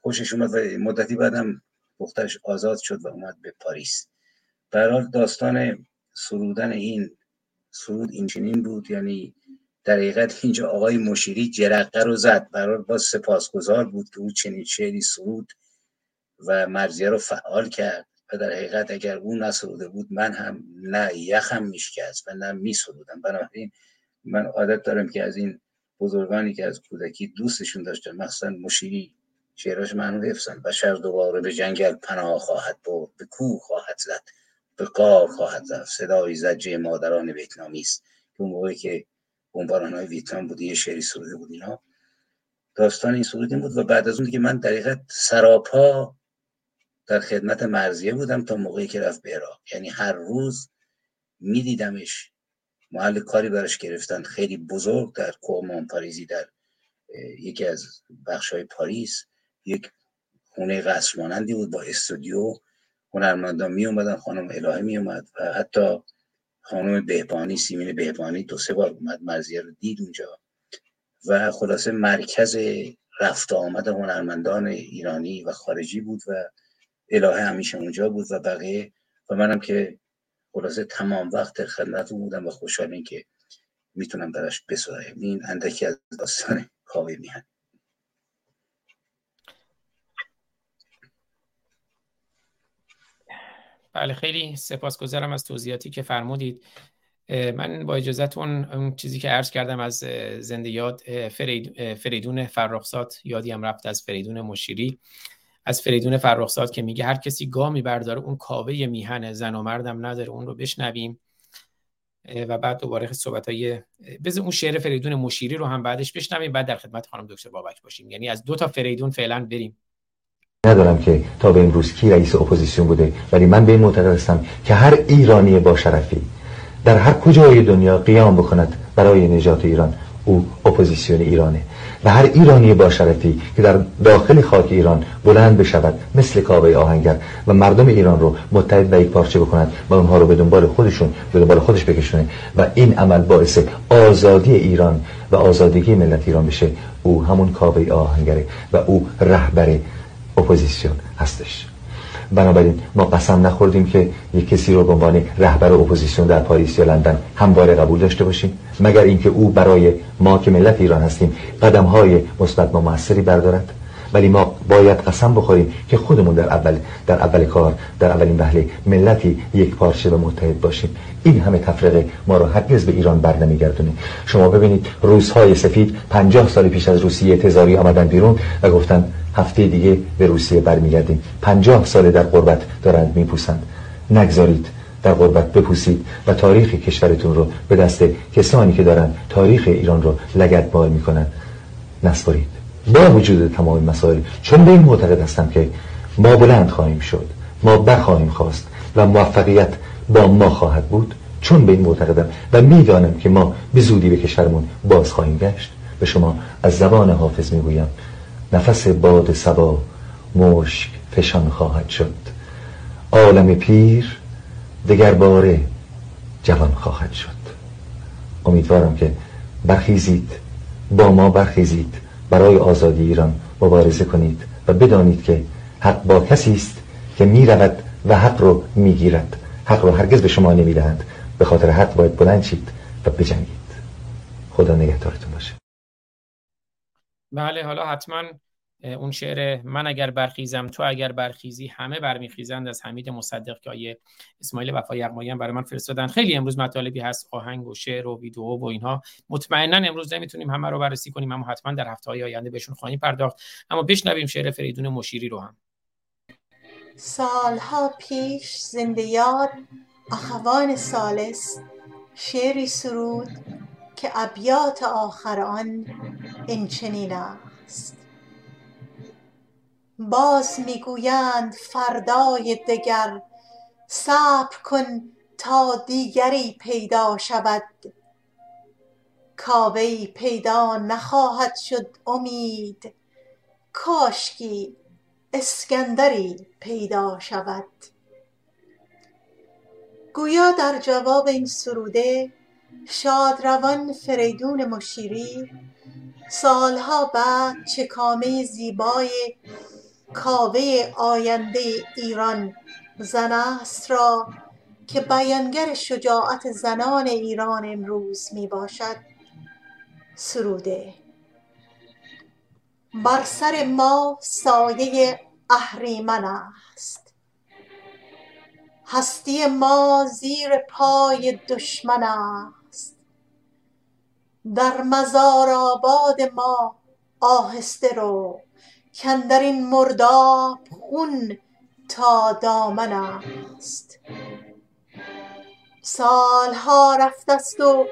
خوشش اومد و مدتی بعدم دخترش آزاد شد و اومد به پاریس. در داستان سرودن این سرود این بود یعنی در حقیقت اینجا آقای مشیری جرقه رو زد. برای با سپاسگزار بود که او چنین شعری سرود و مرزیه رو فعال کرد و در حقیقت اگر او نسروده بود من هم نه یخم میشکست و نه میسرودم. بنابراین من عادت دارم که از این بزرگانی که از کودکی دوستشون داشتم مخصوصا مشیری شعراش منو حفظن بشر دوباره به جنگل پناه خواهد برد به کوه خواهد زد به قار خواهد زد صدای زجه مادران ویتنامی است اون موقعی که بمباران های ویتنام بود یه شعری سروده بود اینا. داستان این سرود بود و بعد از اون دیگه من در سراپا در خدمت مرزیه بودم تا موقعی که رفت به عراق یعنی هر روز میدیدمش محل کاری براش گرفتن. خیلی بزرگ در کومان پاریزی در یکی از بخش های پاریس. یک خونه قصر مانندی بود با استودیو. هنرمندان می اومدن خانم الهه می اومد و حتی خانم بهبانی سیمین بهبانی دو سه بار اومد مرزیه رو دید اونجا. و خلاصه مرکز رفت آمد هنرمندان ایرانی و خارجی بود و الهه همیشه اونجا بود و بقیه. و منم که خلاصه تمام وقت خدمت بودم و خوشحال که می‌تونم براش بسایم این اندکی از داستان کاوه میهن. بله خیلی سپاسگزارم از توضیحاتی که فرمودید. من با اجازهتون اون چیزی که عرض کردم از زنده یاد فرید، فریدون فرخزاد یادی هم رفت از فریدون مشیری. از فریدون فرخزاد که میگه هر کسی گامی برداره اون کاوه میهن زن و مرد هم نداره اون رو بشنویم. و بعد دوباره صحبت های اون شعر فریدون مشیری رو هم بعدش بشنویم بعد در خدمت خانم دکتر بابک باشیم. یعنی از دو تا فریدون فعلا بریم. ندارم که تا به امروز کی رئیس اپوزیسیون بوده ولی من به این معتقد هستم که هر ایرانی با شرفی در هر کجای دنیا قیام بکند برای نجات ایران او اپوزیسیون ایرانه. و هر ایرانی با شرفی که در داخل خاک ایران بلند بشود مثل کاوه آهنگر و مردم ایران رو متحد و یک پارچه بکند و اونها رو به دنبال خودشون به دنبال خودش بکشونه و این عمل باعث آزادی ایران و آزادگی ملت ایران بشه. او همون کاوه آهنگره و او رهبر اپوزیسیون هستش. بنابراین ما قسم نخوردیم که یک کسی رو به عنوان رهبر اپوزیسیون در پاریس یا لندن همواره قبول داشته باشیم مگر اینکه او برای ما که ملت ایران هستیم قدم های مثبت و موثری بردارد. ولی ما باید قسم بخوریم که خودمون در اول در اول کار در اولین وهله ملتی یک پارچه و متحد باشیم. این همه تفرقه ما را هرگز به ایران بر نمیگردونه. شما ببینید روس‌های سفید پنجاه سال پیش از روسیه تزاری آمدن بیرون و گفتن هفته دیگه به روسیه برمیگردیم. پنجاه سال در قربت دارند میپوسند. نگذارید در قربت بپوسید و تاریخ کشورتون رو به دست کسانی که دارن تاریخ ایران رو لگدبال می‌کنن. نسپارید با وجود تمام مسائل چون به این معتقد هستم که ما بلند خواهیم شد ما برخواهیم خواست و موفقیت با ما خواهد بود چون به این معتقدم و می‌دانم که ما به زودی به کشورمون باز خواهیم گشت. به شما از زبان حافظ می‌گویم نفس باد سبا مشک فشان خواهد شد. عالم پیر دگر باره جوان خواهد شد. امیدوارم که برخیزید با ما برخیزید. برای آزادی ایران مبارزه کنید و بدانید که حق با کسی است که می‌رود و حق رو می‌گیرد. حق رو هرگز به شما نمی‌دهند به خاطر حق باید بلند شید و بجنگید. خدا نگهدارتون باشه. بله حالا حتما اون شعر من اگر برخیزم تو اگر برخیزی همه برمیخیزند از حمید مصدق که آیه اسماعیل وفا یغمایی برای من فرستادن. خیلی امروز مطالبی هست آهنگ و شعر و ویدیو و اینها مطمئنا امروز نمی‌تونیم همه رو بررسی کنیم اما حتما در هفته های آینده بهشون خواهیم پرداخت. اما بشنویم شعر فریدون مشیری رو هم. سالها پیش زنده یاد اخوان سالس شعری سرود که ابیات آخر آن این است. باز می‌گویند فردای دگر صبر کن تا دیگری پیدا شود. کاوه پیدا نخواهد شد امید کاشکی اسکندری پیدا شود. گویا در جواب این سروده شادروان فریدون مشیری سالها بعد چکامه زیبای کاوه آینده ایران. زن است را که بیانگر شجاعت زنان ایران امروز می باشد. سروده. بر سر ما سایه اهریمن است. هستی ما زیر پای دشمن است. در مزار آباد ما آهسته رو کاندر این مرداب خون تا دامن است. سالها رفته است و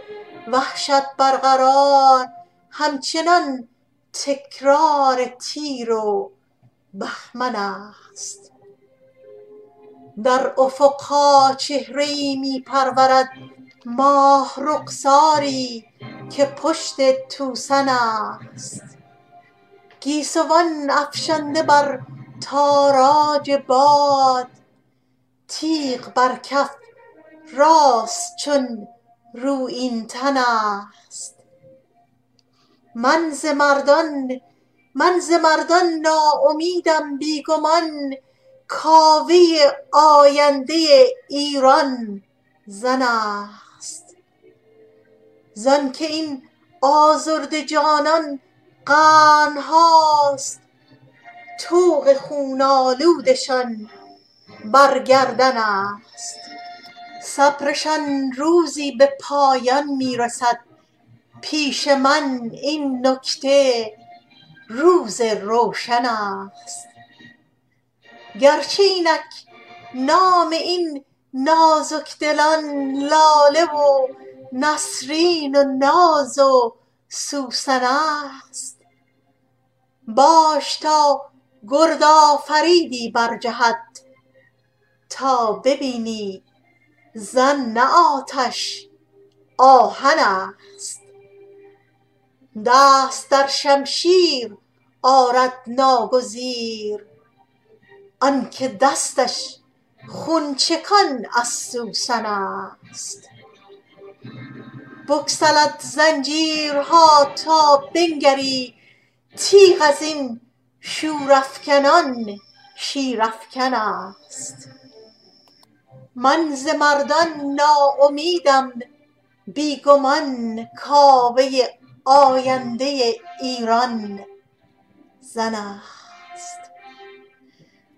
وحشت برقرار همچنان تکرار تیر و بهمن است. در افقها چهره ای می پرورد ماه رخساری که پشت توسن است. گیسوان افشنده بر تاراج باد تیغ بر کف راست چون رویین تن است. من ز مردان من ز مردان ناامیدم بی گمان کاوه آینده ایران زن است. زانکه این آزرده جانان قرن هاست طوق خون آلودشان بر گردن است. صبرشان روزی به پایان می رسد پیش من این نکته روز روشن است. گرچه اینک نام این نازک دلان لاله و نسرین و ناز و سوسن است. باش تا گرد آفریدی برجهد تا ببینی زن نه آتش آهن است. دست در شمشیر آرد ناگزیر آنکه دستش خون چکان از سوسن است. بگسلد زنجیرها تا بنگری تیغ از این شورافکنان شیرافکن است. من ز مردان ناامیدم بی گمان کاوه آینده ایران زن است.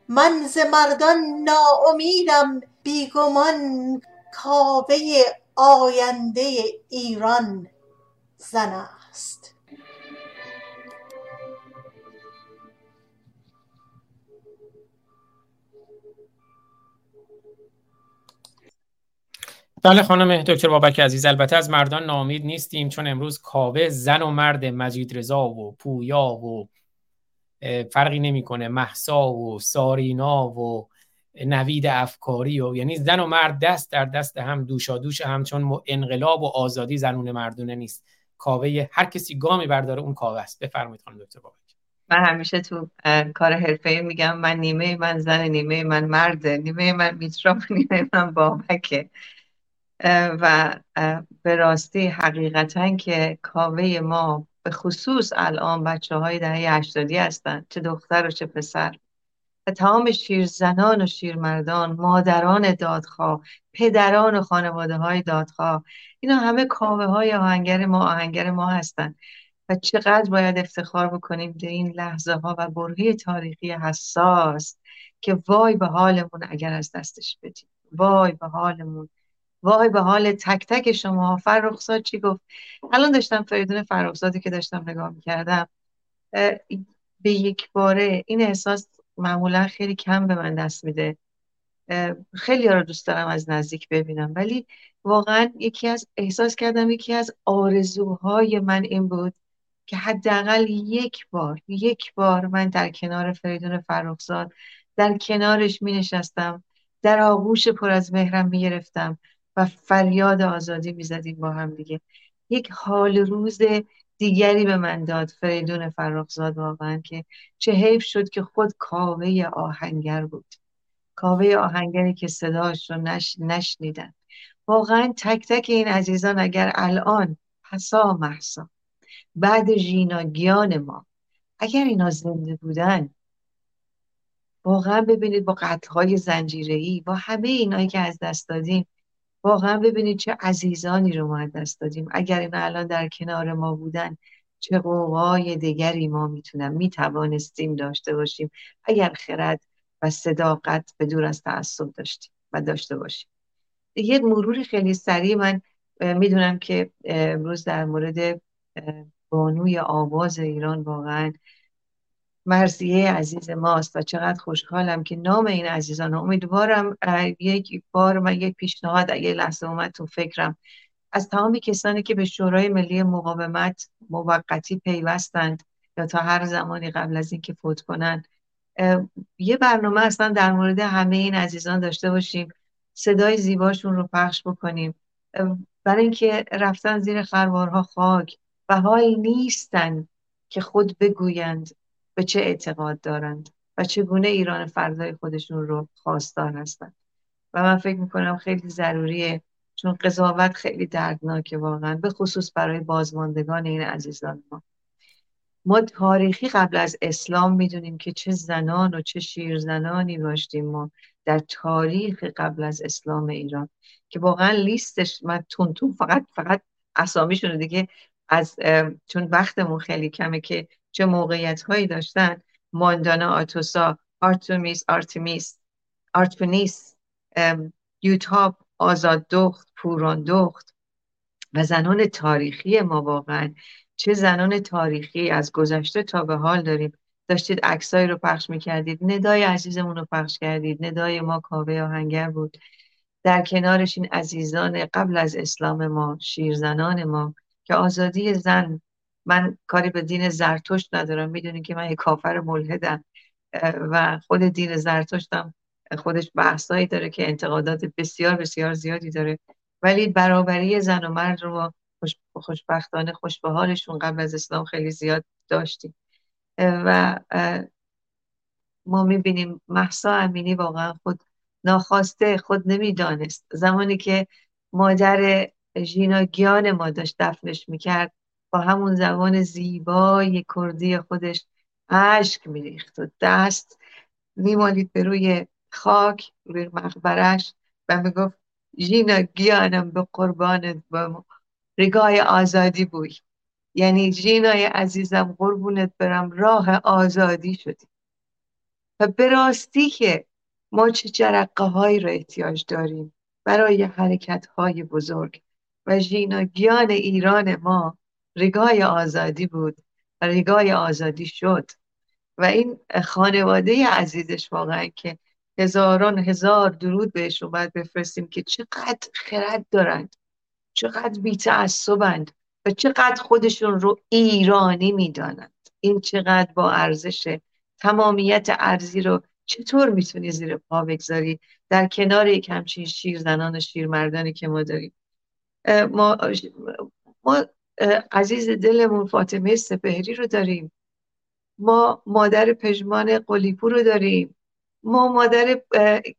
من ز مردان ناامیدم بی گمان کاوه آینده ایران زن بله خانم دکتر بابک عزیز البته از مردان ناامید نیستیم چون امروز کاوه زن و مرد مجید رضا و پویا و فرقی نمی‌کنه محسا و سارینا و نوید افکاری و یعنی زن و مرد دست در دست هم دوشا دوش هم چون انقلاب و آزادی زنون مردونه نیست. کاوه هر کسی گامی برداره اون کاوه است. بفرمایید خانم دکتر بابک. من همیشه تو کار حرفه میگم من نیمه من زن نیمه من مرد نیمه من میترا نیمه من بابکه. و به راستی حقیقتا که کاوه ما به خصوص الان بچه های دهه هشتادی هستن چه دختر و چه پسر. و تمام شیرزنان و شیرمردان مادران دادخواه پدران و خانواده های دادخواه اینا همه کاوه های آهنگر ما آهنگر ما هستن. و چقدر باید افتخار بکنیم به این لحظه ها و برهه تاریخی حساس که وای به حالمون اگر از دستش بدیم. وای به حالمون وای به حال تک تک شما. فرخزاد چی گفت؟ الان داشتم فریدون فرخزادی که داشتم نگاه می‌کردم به یک باره این احساس معمولا خیلی کم به من دست میده. خیلی رو دوست دارم از نزدیک ببینم ولی واقعا یکی از احساس کردم یکی از آرزوهای من این بود که حداقل یک بار یک بار من در کنار فریدون فرخزاد در کنارش می نشستم در آغوش پر از مهرم می گرفتم و فریاد آزادی می‌زدیم با هم دیگه. یک حال روز دیگری به من داد فریدون فرخزاد واقعا که چه حیف شد که خود کاوه آهنگر بود. کاوه آهنگری که صداش رو نش... نشنیدن واقعا تک تک این عزیزان اگر الان حسا محسا بعد ژیناگیان ما اگر اینا زنده بودن واقعا ببینید با قتلهای زنجیره‌ای با همه اینایی که از دست دادیم واقعا ببینید چه عزیزانی رو ما دست دادیم. اگر اینا الان در کنار ما بودن چه قوای دیگری ما می‌تونم می‌توانستیم داشته باشیم. اگر خرد و صداقت به دور از تعصب داشتیم و داشته باشیم. یه مروری خیلی سریع من می‌دونم که امروز در مورد بانوی آواز ایران واقعا مرزیه عزیز ماست و چقدر خوشحالم که نام این عزیزان امیدوارم یک بار من یک پیشنهاد اگه لحظه اومد تو فکرم. از تمام کسانی که به شورای ملی مقاومت موقتی پیوستند یا تا هر زمانی قبل از اینکه فوت کنند یه برنامه اصلا در مورد همه این عزیزان داشته باشیم. صدای زیباشون رو پخش بکنیم. برای اینکه رفتن زیر خروارها خاک. و حال نیستن که خود بگویند. به چه اعتقاد دارند و چگونه ایران فردای خودشون رو خواستار هستند. و من فکر می‌کنم خیلی ضروریه چون قضاوت خیلی دردناکه واقعا به خصوص برای بازماندگان این عزیزان ما. ما تاریخی قبل از اسلام می‌دونیم که چه زنان و چه شیرزنانی داشتیم ما در تاریخ قبل از اسلام ایران که واقعا لیستش من تون تون فقط فقط اسامیشون دیگه از چون وقتمون خیلی کمه که چه موقعیت هایی داشتن؟ ماندانا آتوسا آرتومیس آرتمیس آرتفنیس یوتاب آزاد دخت پوران دخت و زنان تاریخی ما واقعا چه زنان تاریخی از گذشته تا به حال داریم. داشتید عکسایی رو پخش می‌کردید ندای عزیزمون رو پخش کردید ندای ما کاوه آهنگر بود. در کنارش این عزیزان قبل از اسلام ما شیرزنان ما که آزادی زن من کاری به دین زرتشت ندارم. می‌دونید که من یک کافر ملحدم و خود دین زرتشتم خودش بحثایی داره که انتقادات بسیار بسیار زیادی داره. ولی برابری زن و مرد رو خوش خوشبختانه خوش به حالشون قبل از اسلام خیلی زیاد داشتیم. و ما می‌بینیم محسا امینی واقعا خود ناخواسته خود نمی‌دانست. زمانی که مادر ژینا ما داشت دفنش می‌کرد با همون زبان زیبای کردی خودش اشک میریخت و دست میمالید به روی خاک روی مقبرش و می‌گفت ژینا گیانم به قربانت با رگای آزادی بوی. یعنی ژینای عزیزم قربونت برم راه آزادی شدی. و به راستی که ما چه جرقه هایی رو احتیاج داریم برای حرکت های بزرگ و گیان ایران ما رگای آزادی بود و رگای آزادی شد. و این خانواده عزیزش واقعا که هزاران هزار درود بهش اومد بفرستیم که چقدر خرد دارند چقدر بیتعصبند و چقدر خودشون رو ایرانی می‌دانند. این چقدر با ارزش تمامیت ارزی رو چطور می‌تونی زیر پا بگذاری؟ در کنار یک همچین شیر زنان و شیر مردانی که ما داریم. ما, ما عزیز دلمون فاطمه سپهری رو داریم. ما مادر پژمان قلیپور رو داریم. ما مادر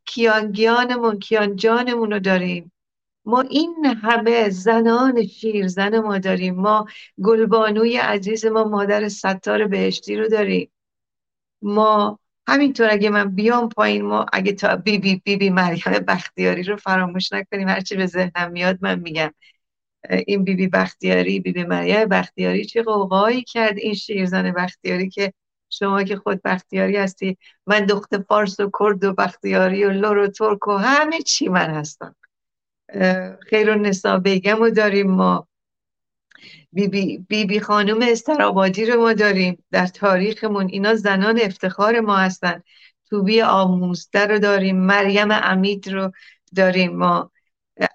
کیانگیانمون کیانجانمون رو داریم. ما این همه زنان شیرزن ما داریم. ما گلبانوی عزیز ما مادر ستار بهشتی رو داریم. ما همینطور اگه من بیام پایین ما اگه تا بی بی بی, بی مریم بختیاری رو فراموش نکنیم هرچی به ذهنم میاد من میگم. این بی بی بختیاری بی بی مریم بختیاری چه غوغایی کرد این شیرزن بختیاری که شما که خود بختیاری هستی من دخت فارس و کرد و بختیاری و لر و ترک و همه چی من هستم. خیر و نسا بیگم رو داریم ما. بی بی, بی, بی خانم استرابادی رو ما داریم. در تاریخمون اینا زنان افتخار ما هستن. توبی آموزده رو داریم. مریم امید رو داریم ما.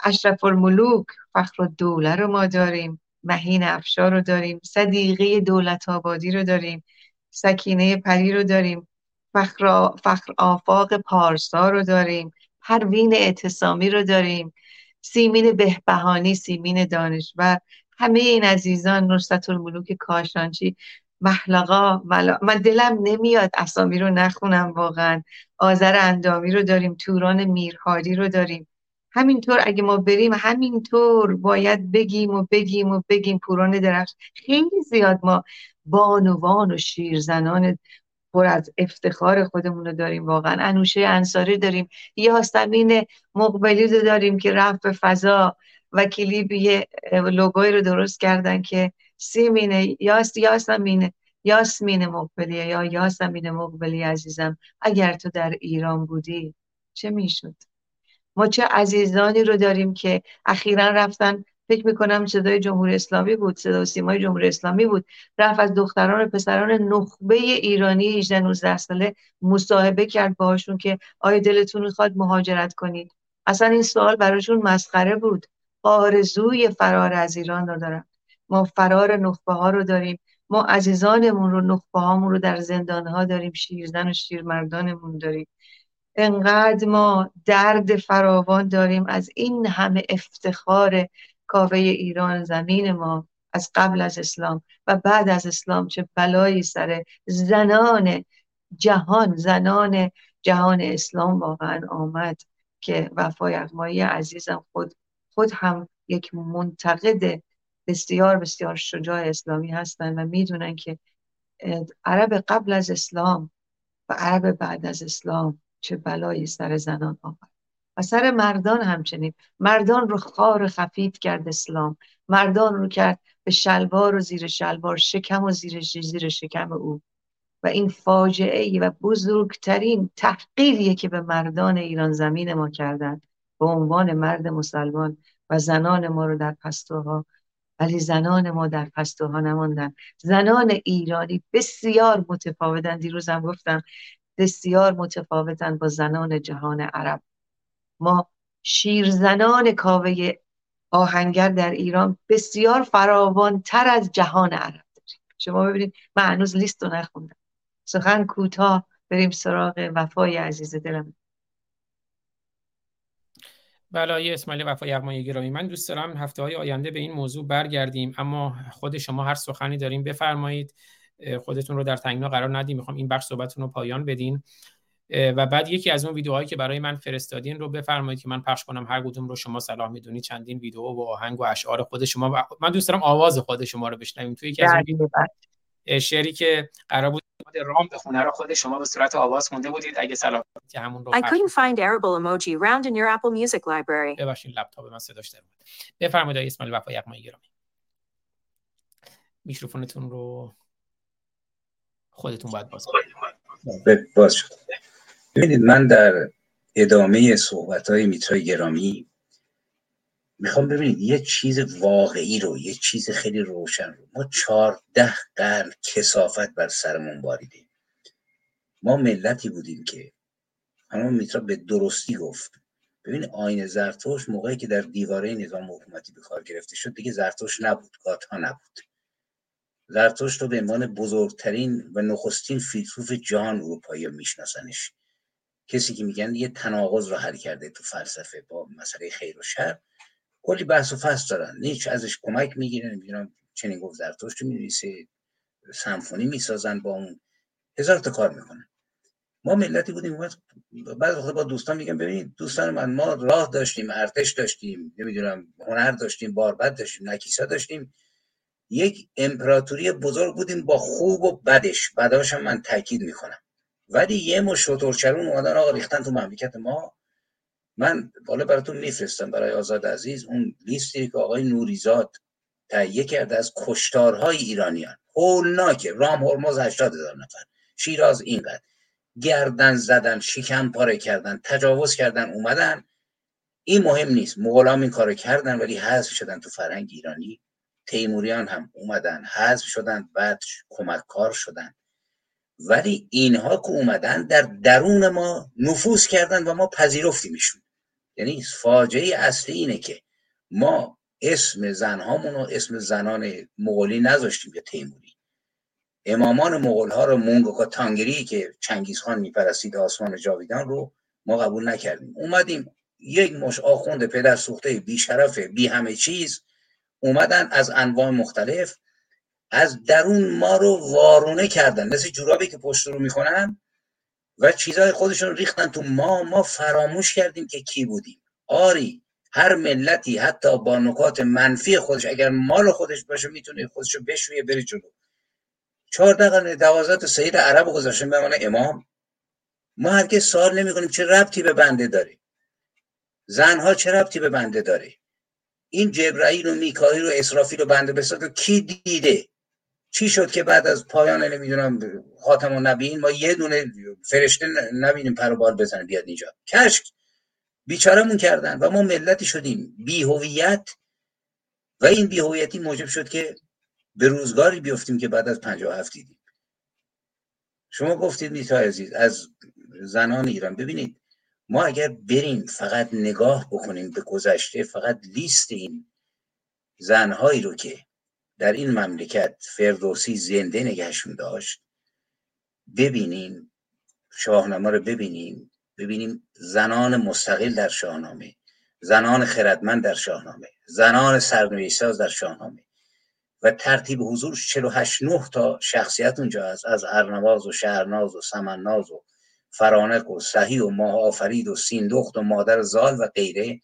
اشرف الملوک فخر دوله رو ما داریم مهین افشار رو داریم صدیقه دولت آبادی رو داریم سکینه پری رو داریم فخر, فخر آفاق پارسا رو داریم پروین اعتصامی رو داریم سیمین بهبهانی سیمین دانشور همه این عزیزان نصرت الملوک کاشانچی محلقا من دلم نمیاد اسامی رو نخونم واقعا. آذر اندامی رو داریم توران میرهادی رو داریم. همینطور اگه ما بریم همینطور باید بگیم و بگیم و بگیم پوران درخش خیلی زیاد ما بانوان و شیرزنان پر از افتخار خودمون رو داریم واقعا. انوشه انصاری داریم یاسمین مقبلی رو داریم که رفت به فضا و کلیپ یه لوگوی رو درست کردن که سیمینه یاس یاسمینه یاسمین مقبلی یا یاسمین مقبلی عزیزم اگر تو در ایران بودی چه می‌شد؟ ما چه عزیزانی رو داریم که اخیرا رفتن فکر می‌کنم صدای جمهوری اسلامی بود صدا سیمای جمهوری اسلامی بود. رفت از دختران و پسران نخبه ایرانی 18 19 ساله مصاحبه کرد باهاشون که آیا دلتون می‌خواد مهاجرت کنید؟ اصلا این سوال براشون مسخره بود. آرزوی فرار از ایران رو دارم. ما فرار نخبه ها رو داریم. ما عزیزانمون رو نخبه هامون رو در زندان ها داریم. شیرزن و شیرمردانمون داریم. انقدر ما درد فراوان داریم از این همه افتخار کاوه ایران زمین ما از قبل از اسلام و بعد از اسلام چه بلایی سر زنان جهان زنان جهان اسلام واقعا آمد که وفای اقمایی عزیزم خود خود هم یک منتقد بسیار بسیار شجاع اسلامی هستن و می‌دونن که عرب قبل از اسلام و عرب بعد از اسلام چه بلایی سر زنان آمد. و سر مردان همچنین. مردان رو خار خفیف کرد اسلام. مردان رو کرد به شلوار و زیر شلوار شکم و زیر زیر شکم او. و این فاجعه و بزرگترین تحقیریه که به مردان ایران زمین ما کردن به عنوان مرد مسلمان و زنان ما رو در پستوها. ولی زنان ما در پستوها نماندن زنان ایرانی بسیار متفاوتن دیروزم گفتم بسیار متفاوتن با زنان جهان عرب. ما شیرزنان کاوه آهنگر در ایران بسیار فراوان تر از جهان عرب داریم. شما ببینید من هنوز لیست رو نخوندم. سخن کوتاه بریم سراغ وفای عزیز دلم. بله اسماعیل وفای یغمای گرامی من دوست دارم هفته های آینده به این موضوع برگردیم اما خود شما هر سخنی داریم بفرمایید. خودتون رو در تنگنا قرار ندیم. می‌خوام این بخش صحبتتون رو پایان بدین. و بعد یکی از اون ویدیوهایی که برای من فرستادین رو بفرمایید که من پخش کنم. هر کدوم رو شما صلاح می‌دونید چندین ویدیو و آهنگ و اشعار خود شما من دوست دارم آواز خود شما رو بشنویم. توی یکی از اون بله. شعری که قرار بود رام بخونه رو خود شما به صورت آواز خونده بودید. اگه صلاح که همون رو I couldn't find Arable emoji round in your Apple Music library. ببخشید لپتاپ من صداش در بود بفرمایید اسماعیل وفا یغمایی گرامی. میکروفونتون رو خودتون باید باز باز شد. ببینید من در ادامه صحبت های میترای گرامی می‌خوام ببینید یه چیز واقعی رو یه چیز خیلی روشن رو. ما چهارده قرن کسافت بر سرمون باریدیم. ما ملتی بودیم که همون میترا به درستی گفت. ببین آین زرتوش موقعی که در دیواره نظام حکومتی به کار گرفته شد دیگه زرتوش نبود گاتا نبود. زرتشت رو به عنوان بزرگترین و نخستین فیلسوف جهان اروپایی میشناسنش. کسی که میگن یه تناقض رو حل کرده تو فلسفه با مسئله خیر و شر کلی بحث و فصل دارن. نیچ ازش کمک می‌گیره نمی‌دونم چنین گفت زرتشت رو می‌نویسه سمفونی می‌سازن با اون. هزار تا کار می‌کنن. ما ملتی بودیم بعد وقت با دوستان میگم ببینید دوستان من ما راه داشتیم ارتش داشتیم نمی‌دونم هنر داشتیم باربد داشتیم نکیسا داشتیم. یک امپراتوری بزرگ بودیم با خوب و بدش. بداش من تاکید می‌کنم. ولی یه مش شطورچرون اومدن آقا ریختن تو مملکت ما. من بالا براتون میفرستم برای آزاد عزیز. اون لیستی که آقای نوریزاد تهیه کرده از کشتارهای ایرانیان. هولناکه. رام هرمز 80 هزار نفر. شیراز اینقدر. گردن زدن شکم پاره کردن تجاوز کردن اومدن. این مهم نیست. مغولام این کارو کردن ولی حذف شدن تو فرهنگ ایرانی. تیموریان هم اومدن حذف شدن بعد کمک کار شدن. ولی اینها که اومدن در درون ما نفوذ کردن و ما پذیرفتیمشون. یعنی فاجعه اصلی اینه که ما اسم زنهامون و اسم زنان مغولی نذاشتیم یا تیموری. امامان مغول ها رو مونگوکا تانگری که چنگیز خان میپرستید آسمان جاویدان رو ما قبول نکردیم. اومدیم یک مش آخوند پدر سوخته بی شرف بی همه چیز اومدن از انواع مختلف از درون ما رو وارونه کردن. مثل جورابی که پشت رو می‌کنن و چیزهای خودشون ریختن تو ما. ما فراموش کردیم که کی بودیم. آری هر ملتی حتی با نکات منفی خودش اگر مال خودش باشه می‌تونه خودشو بشویه بره جلو. چهار قرن دوازده سید عرب گذاشتن به من امام. ما هرگز سوال نمی کنیم چه ربطی به بنده داره زنها چه ربطی به بنده داره؟ این جبرائیل و میکائیل و اسرافیل و بنده بساط کی دیده؟ چی شد که بعد از پایان نمی‌دونم خاتم و نبیین ما یه دونه فرشته نبینیم پر بال بزنه بیاد اینجا. کشک. بیچارمون کردن و ما ملتی شدیم. بی هویت و این بی هویتی موجب شد که به روزگاری بیفتیم که بعد از 57 دیدیم. شما گفتید میتا عزیز از زنان ایران. ببینید ما اگر بریم فقط نگاه بکنیم به گذشته فقط لیست این زنهایی رو که در این مملکت فردوسی زنده نگهشون داشت ببینیم شاهنامه رو ببینیم ببینیم زنان مستقل در شاهنامه زنان خردمند در شاهنامه زنان سرنوشتساز در شاهنامه و ترتیب حضور 48 نه تا شخصیت اونجا هست از ارنواز و شهرناز و سمناز و فرانک و صحی و ماه آفرید و سیندخت و مادر زال و غیره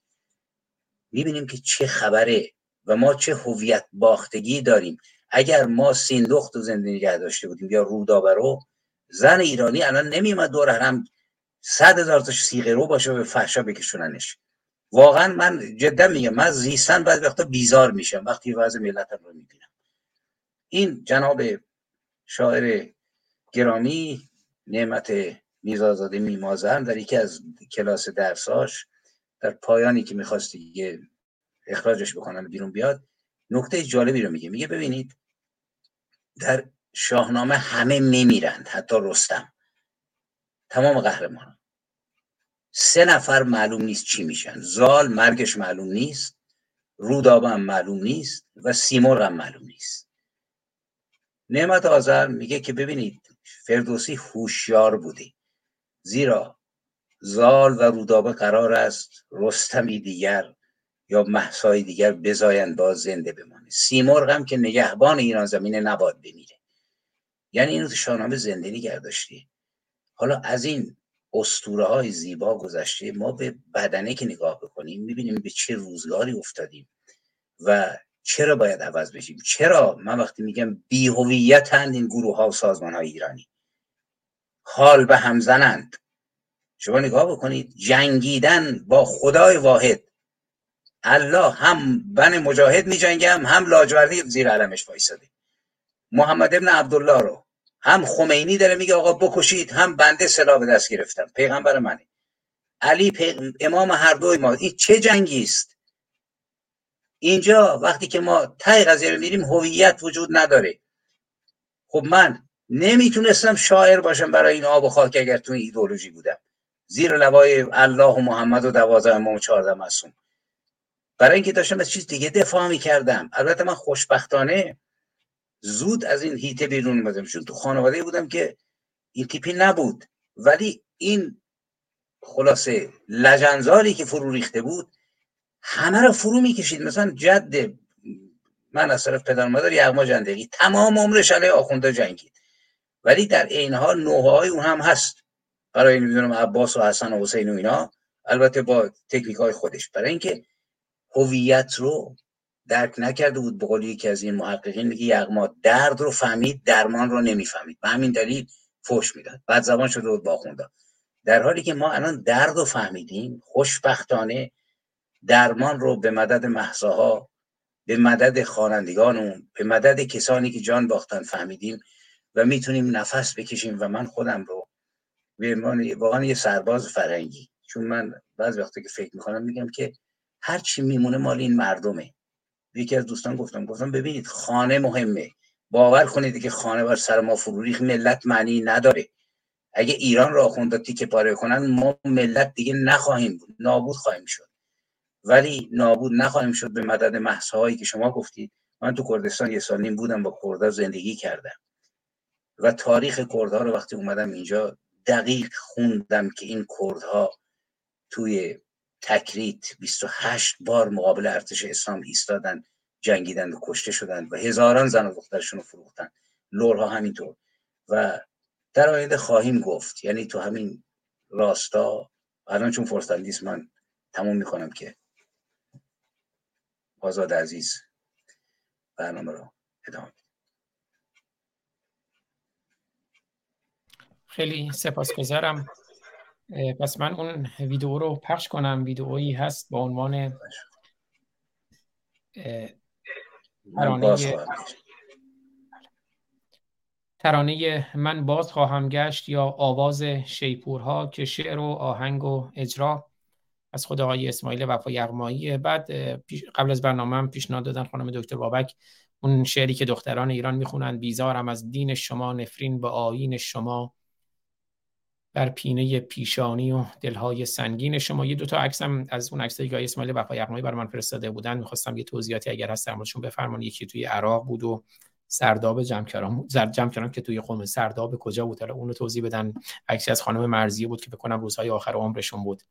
می‌بینیم که چه خبره و ما چه هویت باختگی داریم. اگر ما سیندخت و زنده نگه داشته بودیم یا رودابرو زن ایرانی الان نمیومد دور هم صد هزار تا سیغه رو باشه به فحشا بکشوننش. واقعا من جدا میگم من زیستن بعد وقتا بیزار میشم وقتی وضع ملت رو می‌بینم. این جناب شاعر گرامی نعمت میزازاده میمازن در یکی از کلاس درساش در پایانی که می‌خواست دیگه اخراجش بکنن بیرون بیاد نکته جالبی رو میگه. میگه ببینید در شاهنامه همه میمیرند حتی رستم. تمام قهرمان سه نفر معلوم نیست چی میشن. زال مرگش معلوم نیست رودابه هم معلوم نیست و سیمرغ هم معلوم نیست. نعمت آذر میگه که ببینید فردوسی هوشیار بوده. زیرا زال و رودابه قرار است رستمی دیگر یا محسای دیگر بزایند باز زنده بمانه. سیمرغ هم که نگهبان ایران زمینه نباد بمیره. یعنی اینو تو شاهنامه زنده نگه حالا از این استوره های زیبا گذشته ما به بدنه که نگاه بکنیم می‌بینیم به چه روزگاری افتادیم و چرا باید عوض بشیم؟ چرا؟ من وقتی میگم هند این گروه ها و سازمان های ایرانی. حال به هم زنند. شما نگاه بکنید جنگیدن با خدای واحد. الله هم بن مجاهد می جنگم هم لاجوردی زیر علمش وایساده. محمد ابن عبدالله رو. هم خمینی داره میگه آقا بکشید هم بنده سلاح به دست گرفتم. پیغمبر منه علی امام هر دوی ما. این چه جنگی است؟ اینجا وقتی که ما تای قضیه رو میریم هویت وجود نداره. خب من نمی‌تونستم شاعر باشم برای این آب و خاک اگر تو ایدولوژی بودم. زیر لوای الله و محمد و دوازده امام و چهارده معصوم. برای اینکه داشتم از چیز دیگه دفاع می‌کردم. البته من خوشبختانه زود از این هیته بیرون اومدم چون تو خانواده بودم که این تیپی نبود. ولی این خلاصه لجنزاری که فرو ریخته بود همه رو فرو می‌کشید. مثلا جد من از طرف پدر مادر یغما جندقی تمام عمرش علیه آخونده جنگید ولی در این حال نوه های اون هم هست. برای نمی‌دونم عباس و حسن و حسین و اینا. البته با تکنیک های خودش. برای اینکه هویت رو درک نکرده بود به قول یکی از این محققین میگه یغما درد رو فهمید درمان رو نمی‌فهمید. به همین دلیل فوش می‌داد. بعد زبان شده بود باخونده در حالی که ما الان درد رو فهمیدیم خوشبختانه درمان رو به مدد محصاها به مدد خوانندگانمون به مدد کسانی که جان باختن فهمیدیم. و می‌تونیم نفس بکشیم و من خودم رو به واقعا یه سرباز فرنگی چون من بعض وقتی که فکر می‌کنم میگم که هر چی میمونه مال این مردمه. یکی از دوستان گفتم گفتم ببینید خانه مهمه. باور کنید که خانه بر سر ما فرو ملت معنی نداره. اگه ایران را خونده تیکه پاره کنن ما ملت دیگه نخواهیم بود. نابود خواهیم شد. ولی نابود نخواهیم شد به مدد محصه که شما گفتید. من تو کردستان یه سال نیم بودم با کردها زندگی کردم. و تاریخ کردها رو وقتی اومدم اینجا دقیق خوندم که این کردها توی تکریت 28 بار مقابل ارتش اسلام ایستادن جنگیدند و کشته شدند و هزاران زن و دخترشون رو فروختن. لورها همینطور. و در آینده خواهیم گفت یعنی تو همین راستا الان چون فرصت نیست من تموم می‌کنم که. آزاد عزیز برنامه رو ادامه خیلی سپاسگزارم. پس من اون ویدیو رو پخش کنم. ویدئویی هست با عنوان ترانه ترانه من باز خواهم گشت یا آواز شیپورها که شعر و آهنگ و اجرا از خود آقای اسماعیل وفا یغمایی. بعد قبل از برنامه هم پیشنهاد دادن خانم دکتر بابک اون شعری که دختران ایران می‌خونن بیزارم از دین شما نفرین به آیین شما. بر پینه پیشانی و دلهای سنگین شما. یه دوتا عکس هم از اون عکسایی که اسماعیل وفا یغمایی برای من فرستاده بودن. می‌خواستم یه توضیحاتی اگر هست در موردشون بفرمایید. یکی توی عراق بود و سرداب جمکران جمکران که توی قوم سرداب کجا بود؟ حالا اونو توضیح بدن. عکسی از خانم مرزیه بود که بکنم روزهای آخر عمرشون بود.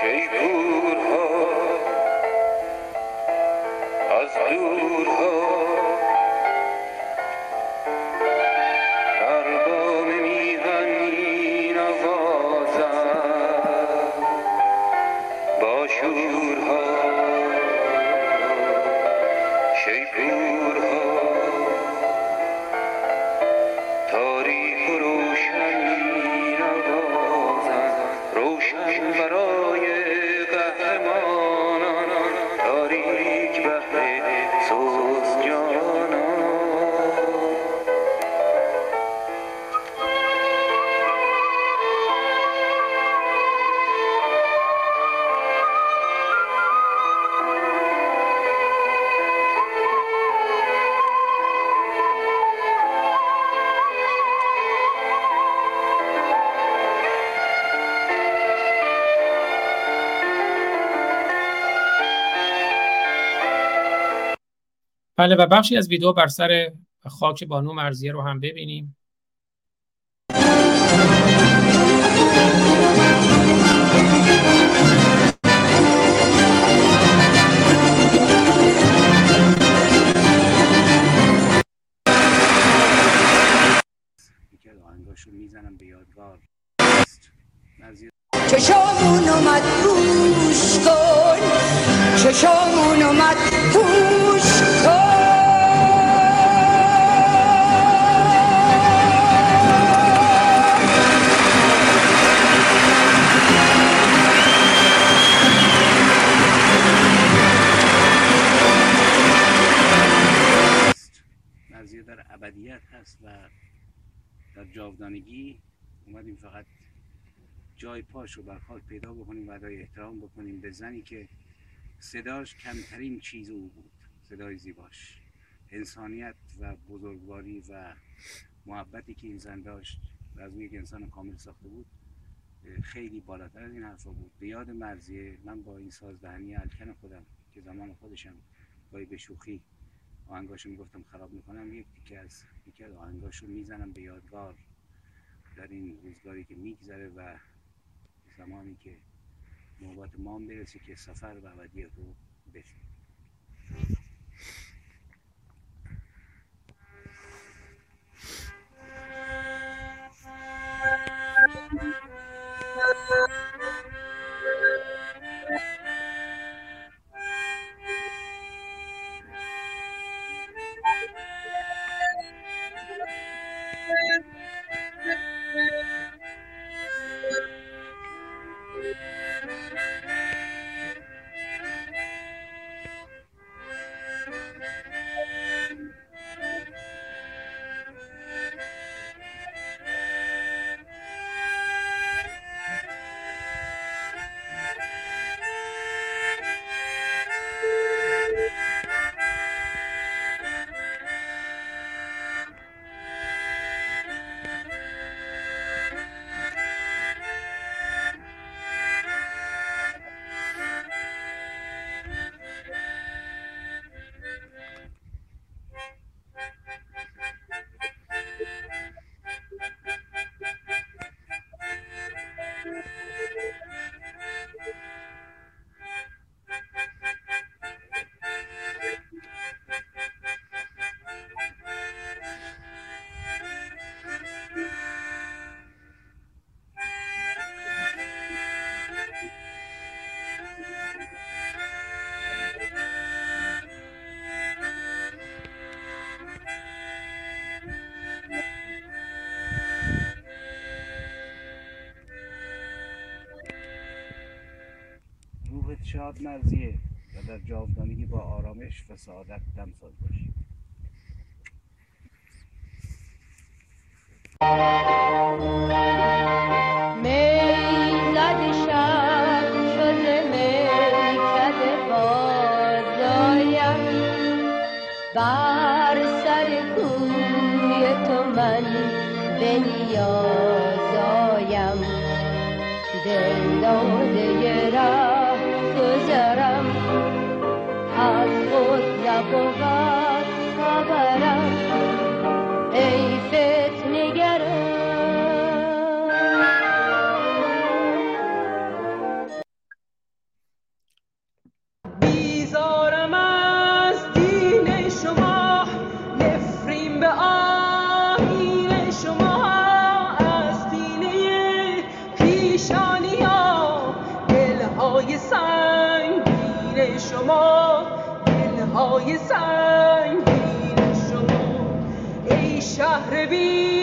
شیپورها از دورها. بله و بخشی از ویدیو بر سر خاک بانو مرزیه رو هم ببینیم. صداش کمترین چیز او بود. صدای زیباش. انسانیت و بزرگواری و محبتی که این زن داشت و از یک انسان کامل ساخته بود خیلی بالاتر از این حرفا بود. به یاد مرزیه من با این سازدهنی الکن خودم که زمان خودشم گاهی به شوخی آهنگاشو می‌گفتم خراب می‌کنم یک تیکه از یکی از آهنگاشو می‌زنم به یادگار در این روزگاری که میگذره و زمانی که نوبت ما برسه که سفر و ابدیت رو Beijo. استاد مرزیه و در جاودانگی با آرامش و سعادت باشید شهر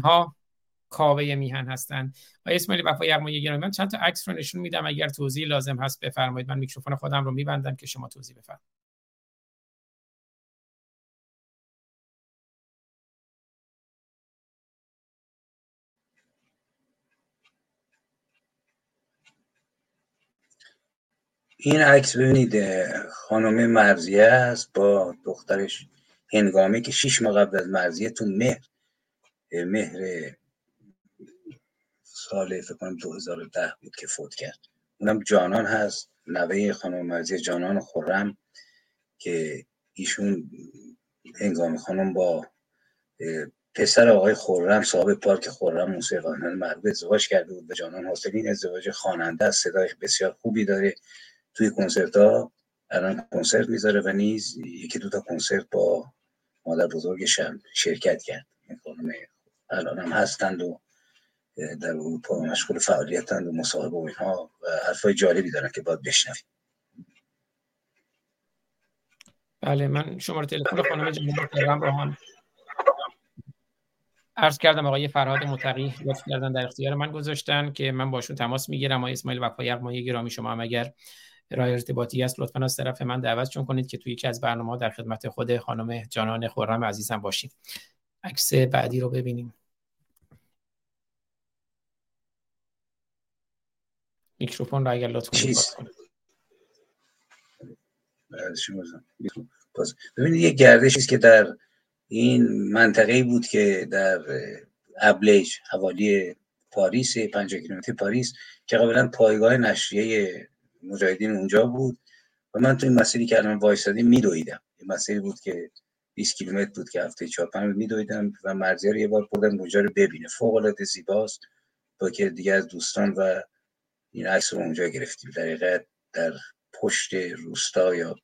اینها کاوه میهن هستند و اسماعیل وفا یغمایی گرامی من چند تا عکس رو نشون میدم. اگر توضیح لازم هست بفرمایید. من میکروفون خودم رو میبندم که شما توضیح بفرمایید. این عکس ببینید خانم مرزیه است با دخترش هنگامی که شیش ماه قبل از مرزیه تو مهر مهر سال فکر کنم 2010 بود که فوت کرد. اونم جانان هست نوه خانم مرزیه جانان خورم که ایشون هنگام خانم با پسر آقای خورم صاحب پارک خورم موسیقیان معروف ازدواج کرده بود به جانان حاصل این ازدواج خواننده است. صدای بسیار خوبی داره. توی کنسرت ها الان کنسرت می‌ذاره و نیز یکی دو تا کنسرت با مادر بزرگش هم شرکت کرد. خانم الان هم هستند و در اروپا مشغول فعالیتند و مصاحبه و اینها حرفای جالبی دارن که باید بشنویم. بله من شماره تلفن خانم خرم رو هم عرض کردم آقای فرهاد متقی لطف کردن در اختیار من گذاشتن که من باشون تماس می‌گیرم. آقای اسماعیل وفا یغمایی گرامی شما هم اگر راه ارتباطی است لطفا از طرف من دعوتشون کنید که توی یکی از برنامه در خدمت خود خانم جانان خورم عزیزم باشیم. عکس بعدی رو ببینیم. میکروفون رو اگر لطف کنید چیز. ببینید یه گردشی است که در این منطقه بود که در ابلیج حوالی پاریس 50 کیلومتر پاریس که قبلا پایگاه نشریه مجاهدین اونجا بود. و من تو این مسیری که الان وایسادیم میدویدم. این مسیری بود که 20 کیلومتر بود که هفته چهار پنج میدویدم و مرزیه رو یه بار بردم اونجا رو ببینه. فوق العاده زیباست. با که دیگه از دوستان و این عکس رو اونجا گرفتیم. در حقیقت در پشت روستا یا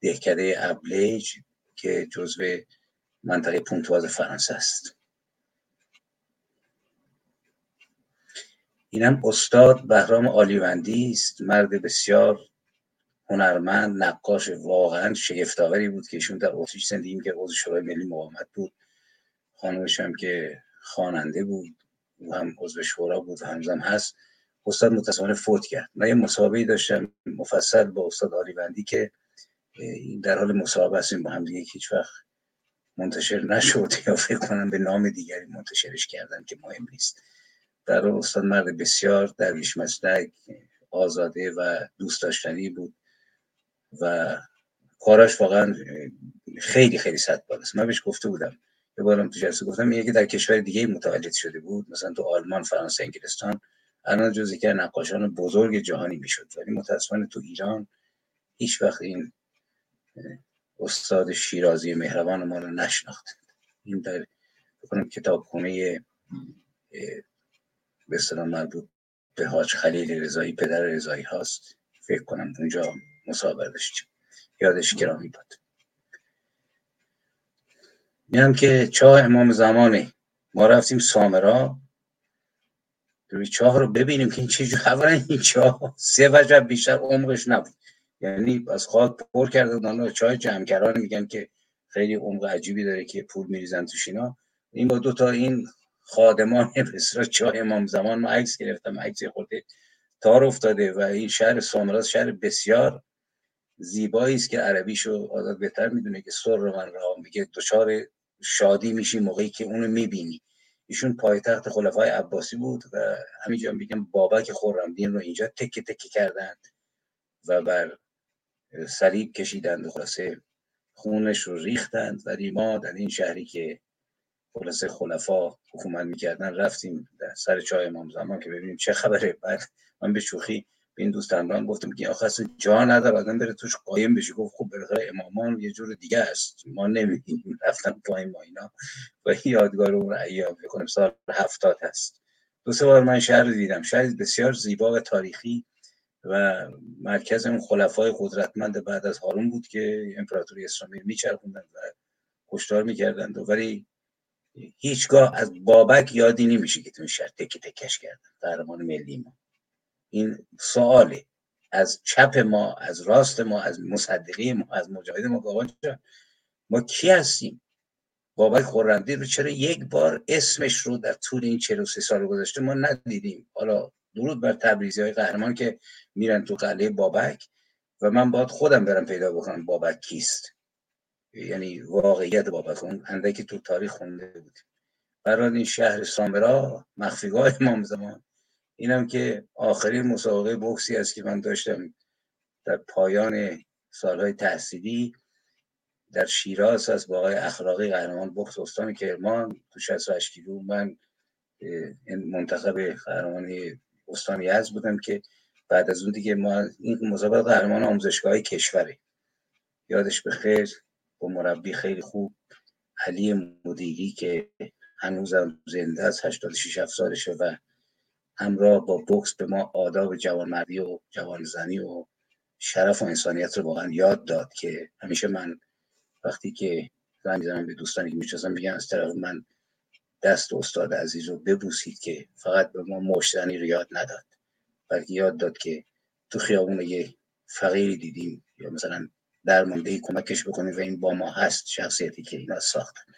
دهکده ابلیج که جزو منطقه پونتواز فرانسه است. اینم استاد بهرام آلیوندی است. مرد بسیار هنرمند نقاش واقعا شگفتآوری بود که ایشون در اتریش زندگی می‌کرد. عضو شورای ملی مقاومت بود. خانمش هم که خواننده بود. و هم عضو شورا بود. و هنوزم هست. استاد متاسفانه فوت کرد. من یه مسابقه داشتم مفصل با استاد آلیوندی که در حال مسابقه هستیم با هم دیگه هیچ وقت منتشر نشد. [laughs] یا فکر کنم به نام دیگری منتشرش کردن که مهم نیست. در استاد مرد بسیار درویش مسلک آزاده و دوست داشتنی بود و کاراش واقعا خیلی خیلی صد بالاست من بهش گفته بودم. یه بارم تو جلسه گفتم یکی در کشور دیگه متولد شده بود مثلا تو آلمان فرانسه انگلستان. الان جزی که نقاشان بزرگ جهانی می‌شد. ولی متاسفانه تو ایران هیچ وقت این استاد شیرازی مهربان ما رو نشناخت این در بکنم کتابخونه به اصطلاح مربوط به حاج خلیل رضایی پدر رضایی هاست. فکر کنم اونجا مسابقه داشتیم یادش گرامی بود میگم که چاه امام زمانه. ما رفتیم سامرا. روی چاه رو ببینیم که این چه اولا این چاه سه وجب بیشتر عمقش نبود. یعنی از خاک پر کرده بودن چای جمعگران میگن که خیلی عمق عجیبی داره که پول میریزن توش اینا. این با دو تا این خادمان [laughs] بسیار چای امام زمان. ما عکس گرفتم. عکس خورده تار افتاده و این شهر سامراز شهر بسیار زیبایی است که عربیشو آزاد بهتر می‌دونه که سر رو من را میگه. دچار شادی میشی موقعی که اونو می‌بینی. ایشون پایتخت خلفای عباسی بود و همینجا میگم بابک خرمدین رو اینجا تکه تکه کردند و بر صلیب کشیدند خلاصه خونش رو ریختند. ولی ما در این شهری که خلاصه خلفا حکومت می‌کردن رفتیم در سر چای امام زمان که ببینیم چه خبره. بعد من به شوخی به این دوست همراهم گفتم که آخه اصلا جا نداره آدم بره توش قایم بشه. گفت خب بالاخره امامان یه جور دیگه است. ما نمیدیم رفتم پایین ما اینا. و یادگار اون ایام کنم سال هفتاد هست. دو سه بار من شهر دیدم. شهر بسیار زیبا و تاریخی و مرکز اون خلفای قدرتمند بعد از هارون بود که امپراتوری اسلامی میچرخوندن و کشتار می‌کردند. ولی هیچگاه از بابک یادی نمیشه که تو شهر تکه تکش کردن. قهرمان ملی ما. این سواله از چپ ما از راست ما از مصدقی ما از مجاهد ما جان ما کی هستیم؟ بابک خورندی رو چرا یک بار اسمش رو در طول این 43 سال گذشته ما ندیدیم؟ حالا درود بر تبریزی های قهرمان که میرن تو قلعه بابک و من باید خودم برم پیدا بکنم بابک کیست. یعنی واقعیت بابک اون اندکی تو تاریخ خونده بود. برای این شهر سامرا مخفیگاه امام زمان. اینم که آخرین مسابقه بوکسی است که من داشتم در پایان سالهای تحصیلی در شیراز از با آقای اخلاقی قهرمان بوکس استان کرمان. تو 68 کیلو من منتخب قهرمانی استان یزد بودم که بعد از اون دیگه ما این مسابقه قهرمان آموزشگاه کشوره. یادش به خیر با مربی خیلی خوب علی مدیری که هنوزم زنده است 86 سالشه و همراه با بوکس به ما آداب جوانمردی و جوانزنی و شرف و انسانیت رو واقعا یاد داد که همیشه من وقتی که زنگ می‌زنم به دوستانی که می‌شناسم میگن از طرف من دست استاد عزیز رو ببوسید که فقط به ما مشتنی رو یاد نداد. بلکه یاد داد که تو خیابون یه فقیری دیدیم یا مثلا درمانده کمکش بکنیم و این با ما هست شخصیتی که اینا ساختن.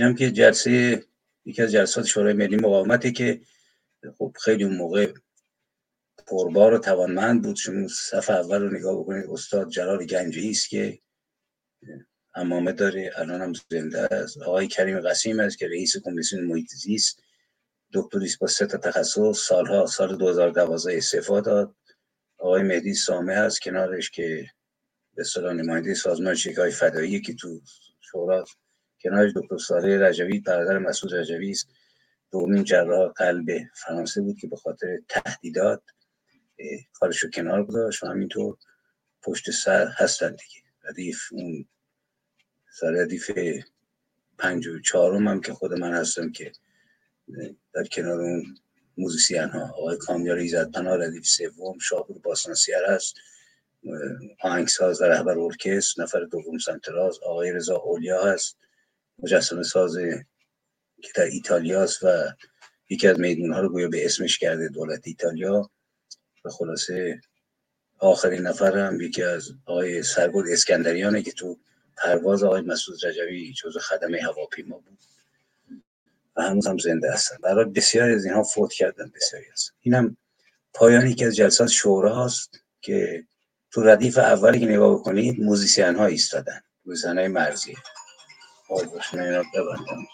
هم که جلسه یکی از جلسات شورای ملی مقاومتی که خب خیلی اون موقع پربار و توانمند بود. شما صفحه اول رو نگاه بکنید استاد جلال گنجی است که امامه داره الان هم زنده است. آقای کریم قسیم است که رئیس کمیسیون محیط زیست. دکتریست با سه تا تخصص سالها سال 2012 استعفا داد. آقای مهدی سامه هست کنارش که به اصطلاح نماینده سازمان چریکای فدایی که تو شورا کنارش دکتر صالح رجوی برادر مسعود رجوی است. دومین جراح قلب فرانسه بود که به خاطر تهدیدات کارشو کنار گذاشت و همینطور پشت سر هستن دیگه. ردیف اون سر ردیف پنج و چهارم هم که خود من هستم که در کنار اون موزیسین ها آقای کامیار ایزد پناه ردیف سوم شاپور باسناسیار هست. آهنگساز و رهبر ارکستر نفر دوم سنتراز آقای رضا اولیا هست. مجسمه ساز که در ایتالیاست و یکی از میدون رو گویا به اسمش کرده دولت ایتالیا. و خلاصه آخرین هم یکی از آقای سرگل اسکندریانه که تو پرواز آقای مسعود رجوی جزو خدمه هواپیما بود. و هنوز هم زنده هستن برای بسیاری از اینها فوت کردن بسیاری هستن اینم پایانی که از جلسات شورا هست که تو ردیف اولی که نگاه بکنید موزیسین ها ایستادن. موزیسین های مرزی اینا ببندم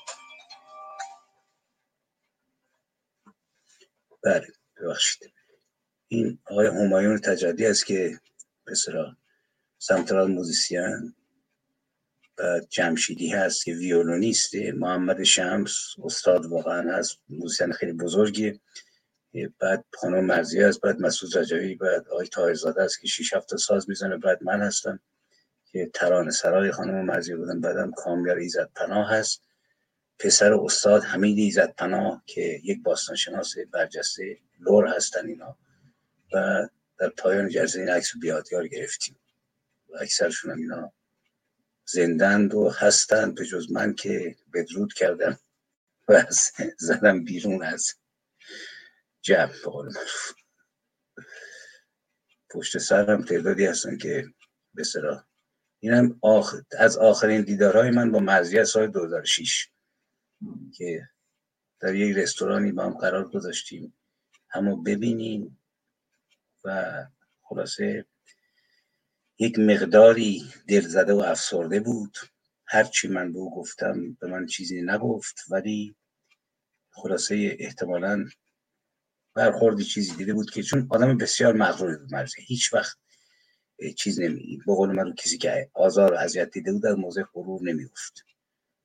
بله ببخشید این آقای همایون تجدی است که به اصطلاح central musician و جمشیدی هست که ویولونیسته محمد شمس استاد واقعا هست موزیسین خیلی بزرگی بعد خانم مرزی هست بعد مسعود رجوی بعد آقای تاهرزاده است که شیش هفت ساز می‌زنه بعد من هستم. که ترانه سرای خانم مرزی بودم بعدم کامیار ایزد پناه هست. پسر استاد حمید ایزد پناه که یک باستانشناس برجسته لر هستن اینا. و در پایان جلسه این عکس رو به یادگار گرفتیم. و اکثرشون هم اینا زندند و هستند. به جز من که بدرود کردم و از- زدم بیرون از جمع به قول. پشت سرم تعدادی هستن که به صلاح اینم آخ... از آخرین دیدارهای من با مرزی از سال 2006 که در یک رستورانی با هم قرار گذاشتیم. همو ببینیم و خلاصه یک مقداری دلزده و افسرده بود. هرچی من به او گفتم به من چیزی نگفت ولی خلاصه احتمالا برخوردی چیزی دیده بود که چون آدم بسیار مغروری بود مرزی. هیچ وقت چیز نمی به قول من کسی که آزار و اذیت دیده بود از موضع غرور نمی‌گفت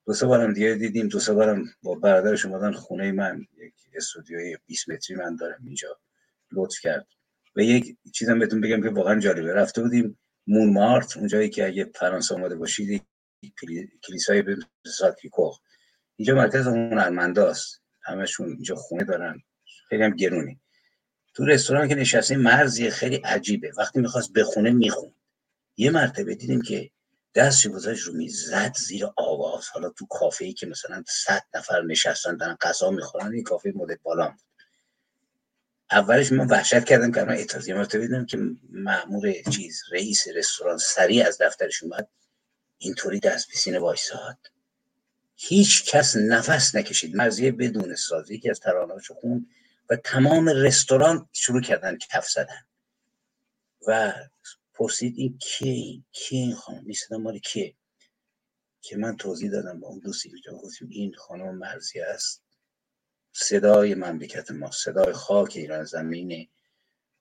دو سه بارم دیگه دیدیم دو سه بارم با برادرش اومدن خونه من. یک استودیوی 20 متری من دارم اینجا لطف کرد. و یک چیزم بهتون بگم که واقعا جالبه. رفته بودیم مون مارت اونجایی که اگه فرانسه آمده باشید کلیسای به ساکریکوخ اینجا مرکز هنرمنداست همشون اینجا خونه دارن. خیلی هم گرونی. تو رستوران که نشستیم مرزی خیلی عجیبه. وقتی می‌خواست بخونه میخون یه مرتبه دیدیم که دستش گذاشت رو میز زیر آواز. حالا تو کافه که مثلا صد نفر نشستن دارن غذا می‌خورن این کافه مدل بالا بود. اولش من وحشت کردم که من اعتراض. یه مرتبه دیدم که مأمور چیز رئیس رستوران سریع از دفترش اومد. اینطوری دست به سینه وایساد. هیچ کس نفس نکشید. مرزیه بدون سازی که از ترانه‌هاشو خون و تمام رستوران شروع کردن کف زدن. و پرسید این کیه این این خانم؟ این صدا مال که من توضیح دادم با اون دوستی که گفتیم این خانم مرزی است. صدای مملکت ما صدای خاک ایران زمینه.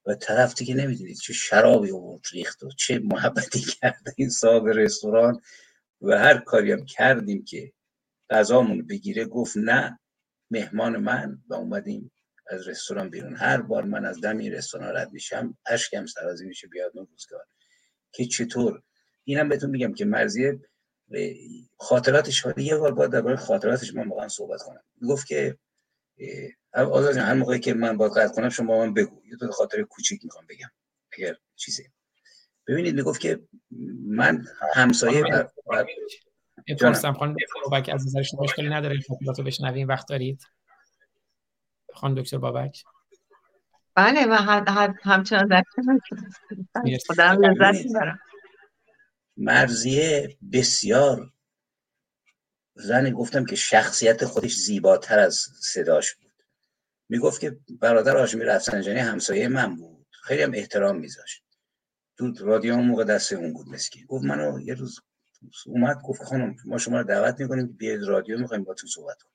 و طرف دیگه نمی‌دونید چه شرابی آورد ریخت و چه محبتی [laughs] کرد این صاحب رستوران. و هر کاری هم کردیم که غذامون بگیره گفت نه مهمان من. و اومدیم از رستوران بیرون. هر بار من از دم این رستوران رد میشم اشکم سرازی میشه بیاد اون روزگار. که چطور؟ اینم بهتون میگم که مرزیه خاطراتش یه بار باید درباره خاطراتش من واقعا صحبت کنم. گفت که آزاد هر موقعی که من باید قطع کنم شما من بگو. یه دو خاطر کوچیک می‌خوام بگم اگر چیزی. ببینید می‌گفت که من همسایه بر... بر... جانم. بپرسم خانم بابک از نظر شما مشکلی نداره خاطرات رو بشنویم وقت دارید؟ خانم دکتر بابک. بله من هم- هم- همچنان در. خودم لذت می‌برم. مرزیه بسیار زنی گفتم که شخصیت خودش زیباتر از صداش بود. می‌گفت که برادر هاشمی رفسنجانی همسایه من بود. خیلی هم احترام میذاشت. تو رادیو اون موقع دست اون بود مسکین. گفت منو یه روز اومد گفت خانم ما شما رو دعوت می‌کنیم که بیاید رادیو می‌خوایم با تو صحبت کنیم.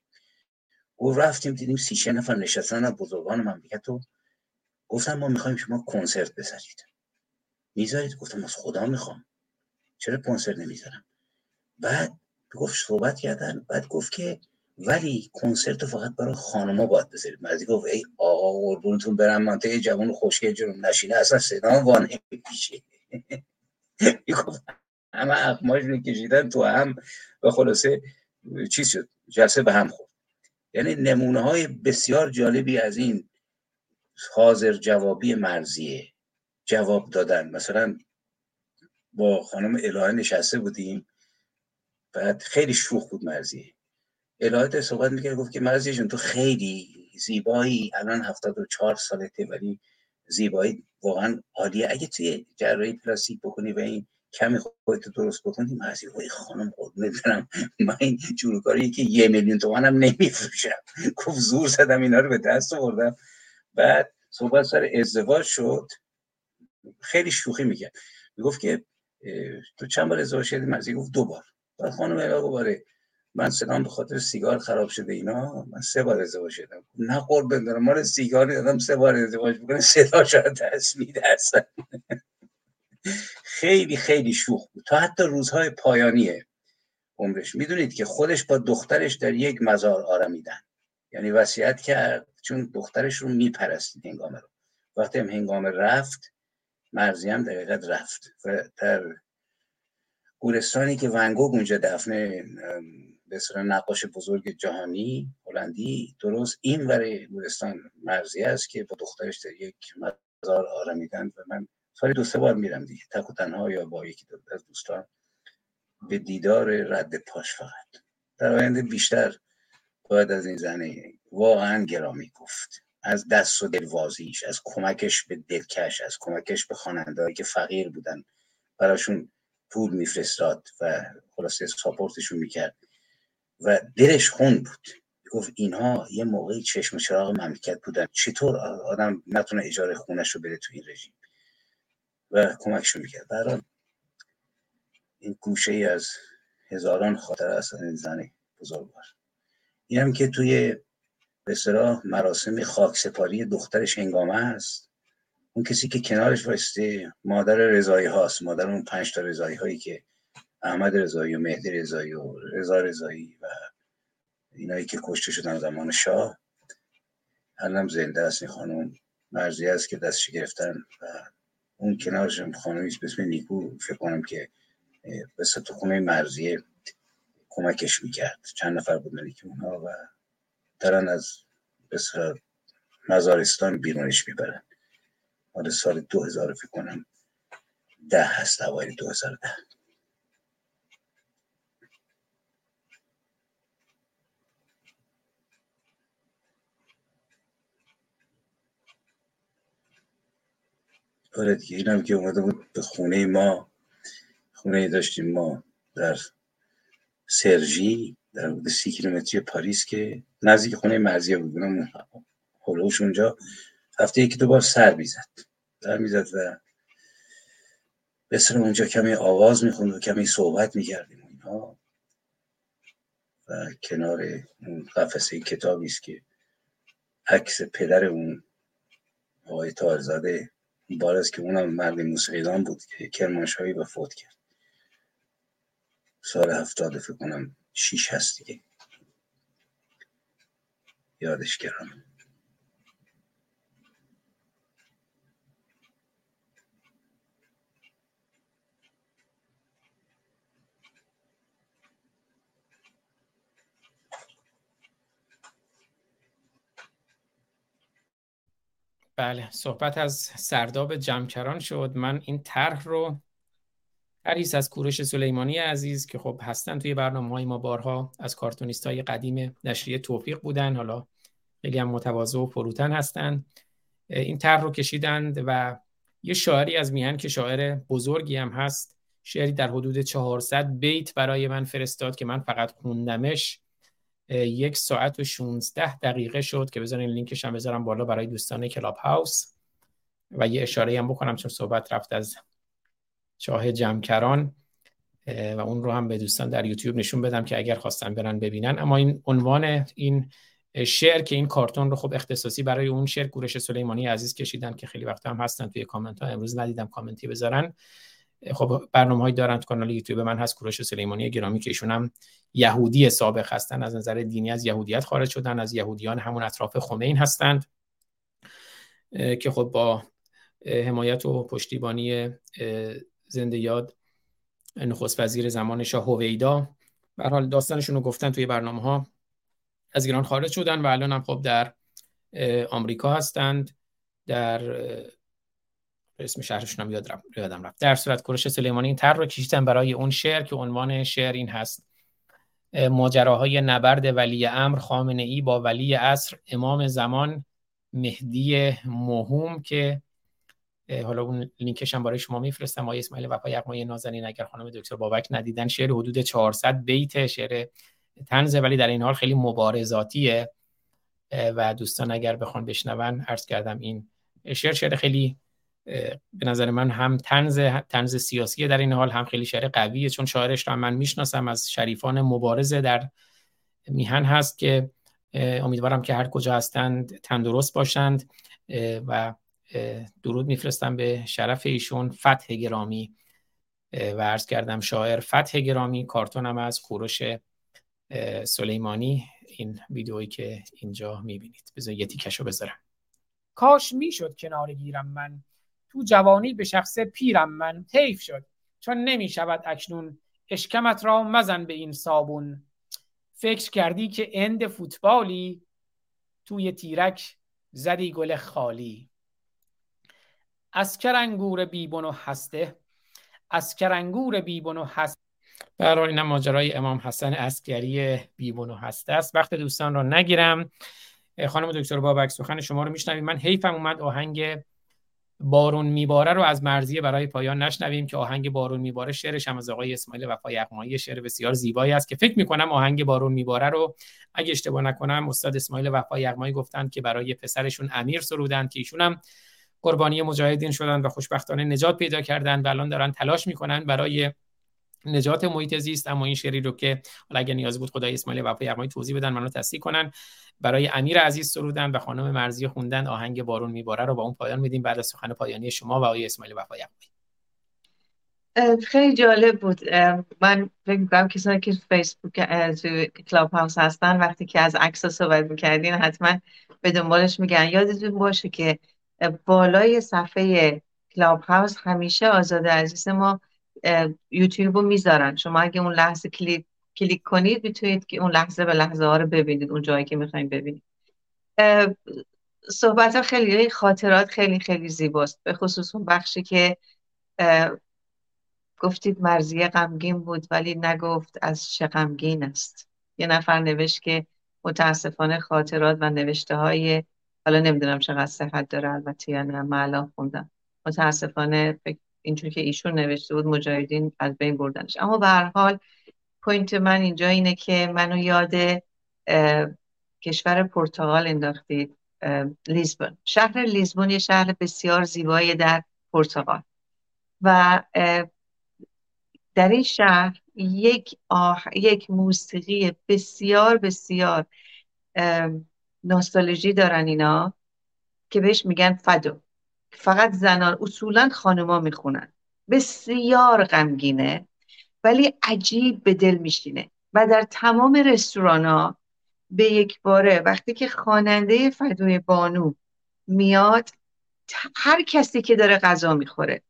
گفت رفتیم دیدیم سی چه نفر نشستن از بزرگان مملکت و گفتم ما می‌خوایم شما کنسرت بذارید. می‌ذارید؟ گفتم از خدا می‌خوام. چرا کنسرت نمی‌ذارم؟ بعد گفت صحبت کردن. بعد گفت که ولی کنسرت فقط برای خانما باید بذارید. مرزی گفت ای آقا قربونتون برم. منطقه جوان خوشگل جلوم نشینه اصلا صدا وان نمیشه. [laughs] گفت همه اقماش رو کشیدن تو هم. و خلاصه چیز شد جلسه به هم خورد. یعنی نمونه های بسیار جالبی از این حاضر جوابی مرزیه جواب دادن. مثلا با خانم الهه نشسته بودیم بعد خیلی شوخ بود مرزیه. الهه صحبت می‌کرد گفت که مرزیه جون تو خیلی زیبایی الان 74 سالته ولی زیبایی واقعا عالیه. اگه توی جراحی پلاستیک بکنی و این کمی خودت درست بکنی مرزی وای خانم قربونت برم. من این جوروکاری که یه میلیون تومن هم نمیفروشم. گفت زور زدم اینا رو به دست آوردم. بعد صحبت سر ازدواج شد. خیلی شوخی می‌کرد. می‌گفت که تو چند بار ازدواج کردی؟ مرزی گفت دو بار. بعد خانم گفت آره من سلام به خاطر سیگار خراب شده اینا من سه بار ازدواج شدم نه قربون دارم مال سیگار دادم سه بار ازدواج می‌کنه. صدا شاید دست میده خیلی خیلی شوخ بود. تا حتی روزهای پایانی عمرش. می‌دونید که خودش با دخترش در یک مزار آرمیدن. یعنی وصیت کرد چون دخترش رو میپرستید هنگامه رو. وقتی هم هنگامه رفت مرزی هم دقیقت رفت. و در گورستانی که ونگوگ اونجا دفنه به نقاش بزرگ جهانی هلندی درست این ور گورستان مرزی است که با دخترش در یک مزار آرمیدن. و من سالی دو سه بار میرم دیگه تک و تنها یا با یکی دو از دوستان. به دیدار رد پاش فقط. در آینده بیشتر باید از این زنه واقعا گرامی گفت. از دست و دلوازیش از کمکش به دلکش از کمکش به خوانندهایی که فقیر بودن براشون پول میفرستاد و خلاصه ساپورتشون می‌کرد. و دلش خون بود. گفت اینها یه موقعی چشم چراغ مملکت بودن. چطور آدم نتونه اجاره خونش رو بده تو این رژیم؟ و کمکشون می‌کرد برای این گوشه ای از هزاران خاطر است این زن بزرگوار. این هم که توی به مراسم خاک سپاری دخترش هنگامه است. اون کسی که کنارش واسطه مادر رضایی هاست. مادر اون پنج تا رضایی هایی که احمد رضایی و مهدی رضایی و رضا رضایی و اینایی که کشته شدن زمان شاه الان زنده است. این خانم مرزی است که دستش گرفتن و اون کنارشون خانمی به اسم نیکو فکر کنم که به سطح خونه مرزیه کمکش می‌کرد. چند نفر بودن که اونها و دارن از بسیار مزارستان بیرونش می‌برن. مال سال 2000 فکر کنم ده هست اوایل 2010 آره دیگه اینم که اومده بود به خونه ما. خونه داشتیم ما در سرژی در حدود سی کیلومتری پاریس که نزدیک خونه مرزیه بود. اونم هلوش اونجا. هفته یکی دو بار سر می‌زد. سر می‌زد و به اونجا کمی آواز می‌خوند و کمی صحبت می‌کردیم اینها و کنار اون قفسه کتابی است که عکس پدر اون آقای تارزاده بار است که اونم مرد موسیقیدان بود که کرمانشاهی و فوت کرد. سال هفتاد فکر کنم شیش هست دیگه. یادش گرام بله صحبت از سرداب جمکران شد. من این طرح رو حریص از کوروش سلیمانی عزیز که خب هستن توی برنامه های ما بارها از کارتونیست های قدیم نشریه توفیق بودن حالا خیلی هم متواضع و فروتن هستن. این طرح رو کشیدند و یه شاعری از میهن که شاعر بزرگی هم هست شعری در حدود 400 بیت برای من فرستاد که من فقط خوندمش یک ساعت و 16 دقیقه شد که بذارین لینکش هم بذارم بالا برای دوستان کلاب هاوس و یه اشاره هم بکنم چون صحبت رفت از چاه جمکران و اون رو هم به دوستان در یوتیوب نشون بدم که اگر خواستن برن ببینن. اما این عنوان این شعر که این کارتون رو خب اختصاصی برای اون شعر کوروش سلیمانی عزیز کشیدن که خیلی وقت هم هستن توی کامنت ها امروز ندیدم کامنتی بذارن. خب برنامه هایی دارن تو کانال یوتیوب من هست کوروش سلیمانی گرامی که ایشون هم یهودی سابق هستن. از نظر دینی از یهودیت خارج شدن از یهودیان همون اطراف خمین هستند. که خب با حمایت و پشتیبانی زنده یاد نخست وزیر زمان شاه هویدا. به حال داستانشون رو گفتن توی برنامه ها از ایران خارج شدن و الان هم خب در آمریکا هستند. در اسم شهرشون هم یادم رفت. در صورت کورش سلیمانی این تر رو کشیدن برای اون شعر که عنوان شعر این هست. ماجراهای نبرد ولی امر خامنه ای با ولی عصر امام زمان مهدی مهم که حالا اون لینکش هم برای شما میفرستم. آقای اسماعیل وفا یغمای نازنین اگر خانم دکتر بابک ندیدن شعر حدود 400 بیت شعر تنزه ولی در این حال خیلی مبارزاتیه. و دوستان اگر بخوان بشنون عرض کردم این شعر شعر خیلی به نظر من هم تنز تنز سیاسی در این حال هم خیلی شعر قویه چون شاعرش را من می‌شناسم از شریفان مبارزه در میهن هست که امیدوارم که هر کجا هستند تندرست باشند و درود میفرستم به شرف ایشون فتح گرامی. و عرض کردم شاعر فتح گرامی کارتونم از کوروش سلیمانی. این ویدئویی که اینجا می‌بینید. بذار یه تیکشو بذارم. کاش می‌شد کنار گیرم من. تو جوانی به شخص پیرم من حیف شد. چون نمی‌شود اکنون اشکمت را مزن به این صابون. فکر کردی که اند فوتبالی؟ توی تیرک زدی گل خالی. اسکر انگور بیبون و هسته. اسکر انگور بیبون و هسته برای این ماجرای امام حسن اسکری بیبون و هسته است. وقت دوستان را نگیرم. خانم دکتر بابک سخن شما رو میشنویم. من حیفم اومد آهنگ بارون میباره رو از مرزیه برای پایان نشنویم که آهنگ بارون میباره شعرش هم از آقای اسماعیل وفا یغمایی شعر بسیار زیبایی است که فکر می‌کنم آهنگ بارون میباره رو اگه اشتباه نکنم استاد اسماعیل وفا یغمایی گفتن که برای پسرشون امیر سرودن که ایشون هم قربانی مجاهدین شدن و خوشبختانه نجات پیدا کردن و الان دارن تلاش می‌کنن برای نجات محیط زیست اما این شعری رو که حالا اگه نیاز بود خدای اسماعیل وفا یغمایی توضیح بدن منو تصحیح کنن. برای امیر عزیز سرودن و خانم مرزی خوندن آهنگ بارون میباره رو با اون پایان میدیم. بعد از سخن پایانی شما و آقای اسماعیل وفا یغمایی خیلی جالب بود. من فکر می‌کنم کسانی که فیسبوک تو کلاب هاوس هستن وقتی که از عکس صحبت می‌کردین حتما به دنبالش میگن. یادتون باشه که بالای صفحه کلاب هاوس همیشه آزاد عزیز ما یوتیوب رو می‌ذارن. شما اگه اون لحظه کلیک کلیک کنید می‌تونید که اون لحظه به لحظه ها رو ببینید اون جایی که می‌خوایم ببینید. صحبت خیلی خاطرات خیلی خیلی زیباست. به خصوص اون بخشی که گفتید مرزیه غمگین بود ولی نگفت از چه غمگین است. یه نفر نوشت که متاسفانه خاطرات و نوشته های حالا نمی‌دونم چقدر صحت داره البته یا نه من الان خوندم. متاسفانه اینجور که ایشون نوشته بود مجاهدین از بین بردنش. اما به هر حال point من اینجا اینه که منو یاد کشور پرتغال انداختید لیزبون. شهر لیزبون یه شهر بسیار زیبایی در پرتغال. و در این شهر یک آه... یک موسیقی بسیار بسیار نوستالژی دارن اینا که بهش میگن فدو. فقط زنان اصولا خانوما می‌خونن. بسیار غمگینه ولی عجیب به دل میشینه. و در تمام رستوران ها به یک باره وقتی که خواننده فدوی بانو میاد هر کسی که داره غذا می‌خوره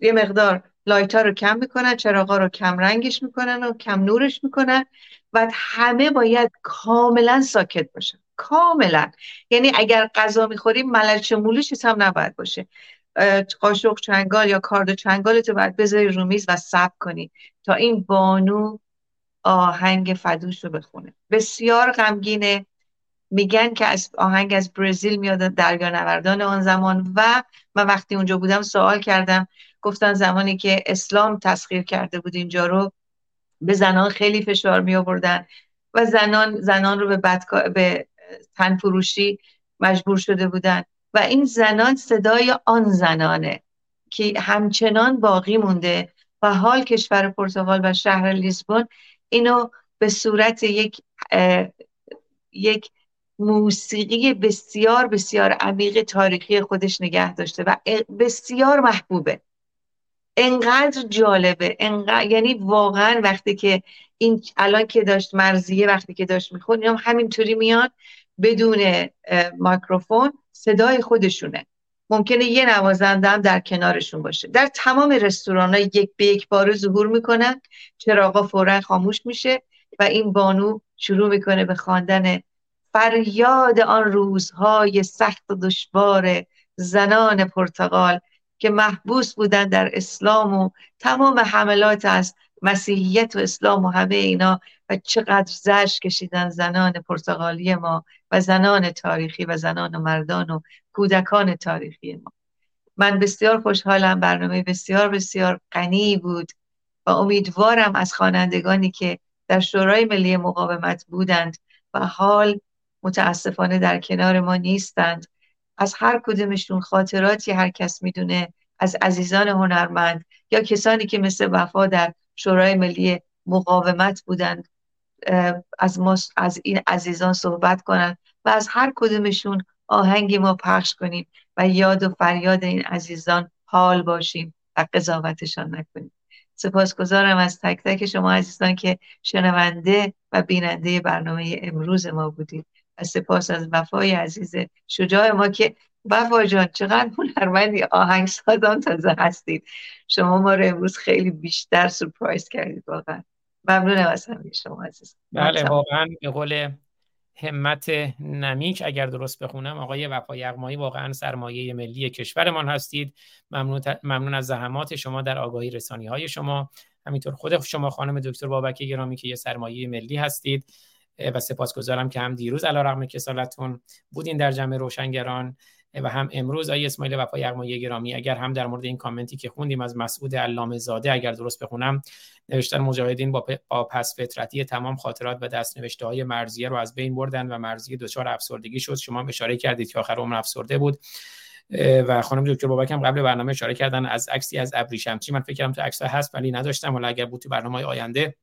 یه مقدار لایتا رو کم می‌کنن چراغا رو کم رنگش می‌کنن و کم نورش می‌کنن و همه باید کاملا ساکت باشن. کاملا. یعنی اگر غذا می‌خوریم ملچ مولوش هم نباید باشه. قاشق چنگال یا کارد چنگال تو باید بذاری رو میز و سب کنی تا این بانو آهنگ فدوش رو بخونه. بسیار غمگینه. میگن که از آهنگ از برزیل میاد دریانوردان آن زمان و من وقتی اونجا بودم سوال کردم. گفتن زمانی که اسلام تسخیر کرده بود اینجا رو به زنان خیلی فشار می آوردن و زنان زنان رو به. به تن فروشی مجبور شده بودن. و این زنان صدای آن زنانه که همچنان باقی مونده و حال کشور پرتغال و شهر لیسبون اینو به صورت یک یک موسیقی بسیار بسیار عمیق تاریخی خودش نگه داشته و بسیار محبوبه. انقدر جالبه انقدر یعنی واقعا وقتی که این الان که داشت مرزیه وقتی که داشت میخون هم همینطوری میاد بدون میکروفون صدای خودشونه. ممکنه یه نوازنده هم در کنارشون باشه. در تمام رستوران ها یک به یک بار ظهور می‌کنن. چراغا فورا خاموش میشه و این بانو شروع می‌کنه به خواندن فریاد آن روزهای سخت و دشوار زنان پرتغال که محبوس بودن در اسلام و تمام حملات از مسیحیت و اسلام و همه اینا و چقدر زرش کشیدن زنان پرتغالی ما و زنان تاریخی و زنان و مردان و کودکان تاریخی ما. من بسیار خوشحالم برنامه بسیار بسیار غنی بود و امیدوارم از خوانندگانی که در شورای ملی مقاومت بودند و حال متاسفانه در کنار ما نیستند از هر کدومشون خاطراتی هر کس می‌دونه از عزیزان هنرمند یا کسانی که مثل وفا در شورای ملی مقاومت بودند از ما از این عزیزان صحبت کنند و از هر کدومشون آهنگی ما پخش کنیم و یاد و فریاد این عزیزان حال باشیم و قضاوتشان نکنیم. سپاسگزارم از تک تک شما عزیزان که شنونده و بیننده برنامه امروز ما بودید. و سپاس از وفای عزیز شجاع ما که وفا جان چقدر هنرمندی. آهنگسازان تازه هستید. شما ما رو امروز خیلی بیشتر سورپرایز کردید واقعا. ممنونم از همه شما عزیز بله واقعا به قول همت نمیک اگر درست بخونم آقای وفا یغمایی واقعا سرمایه ملی کشورمان هستید. ممنون, ممنون از زحمات شما در آگاهی رسانی های شما. همینطور خود شما خانم دکتر بابک گرامی که یه سرمایه ملی هستید و سپاسگزارم که هم دیروز علیرغم کسالتون بودین در جمع روشنگران. و هم امروز آقای اسماعیل وفا یغمایی گرامی. اگر هم در مورد این کامنتی که خوندیم از مسعود علامه زاده اگر درست بخونم نوشتن مجاهدین با, پس فطرتی تمام خاطرات و دست نوشته های مرزیه رو از بین بردن و مرزیه دچار افسردگی شد. شما هم اشاره کردید که آخر عمر افسرده بود. و خانم دکتر بابک هم قبل برنامه اشاره کردن از عکسی از ابریشمچی من فکر کردم تو عکس هست ولی نداشتم. ولی اگر بود تو برنامه آینده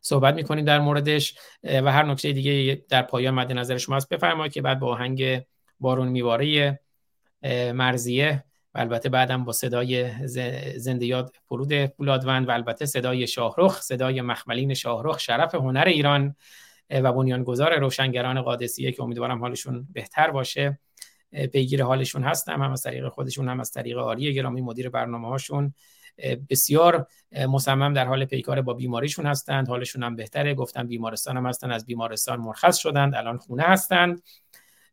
صحبت می‌کنیم در موردش. و هر نکته دیگه در پایان مد نظر شما هست بفرمایید که بعد با آهنگ بارون میواره مرزیه و البته بعدم با صدای ز- زنده یاد فرود پولادوند و البته صدای شاهرخ صدای مخملین شاهرخ شرف هنر ایران و بنیانگذار روشنگران قادسیه که امیدوارم حالشون بهتر باشه. پیگیر حالشون هستم هم از طریق خودشون هم از طریق آری گرامی مدیر برنامه هاشون بسیار مصمم در حال پیکار با بیماریشون هستند. حالشون هم بهتره. گفتم بیمارستان هم هستن از بیمارستان مرخص شدند الان خونه هستند.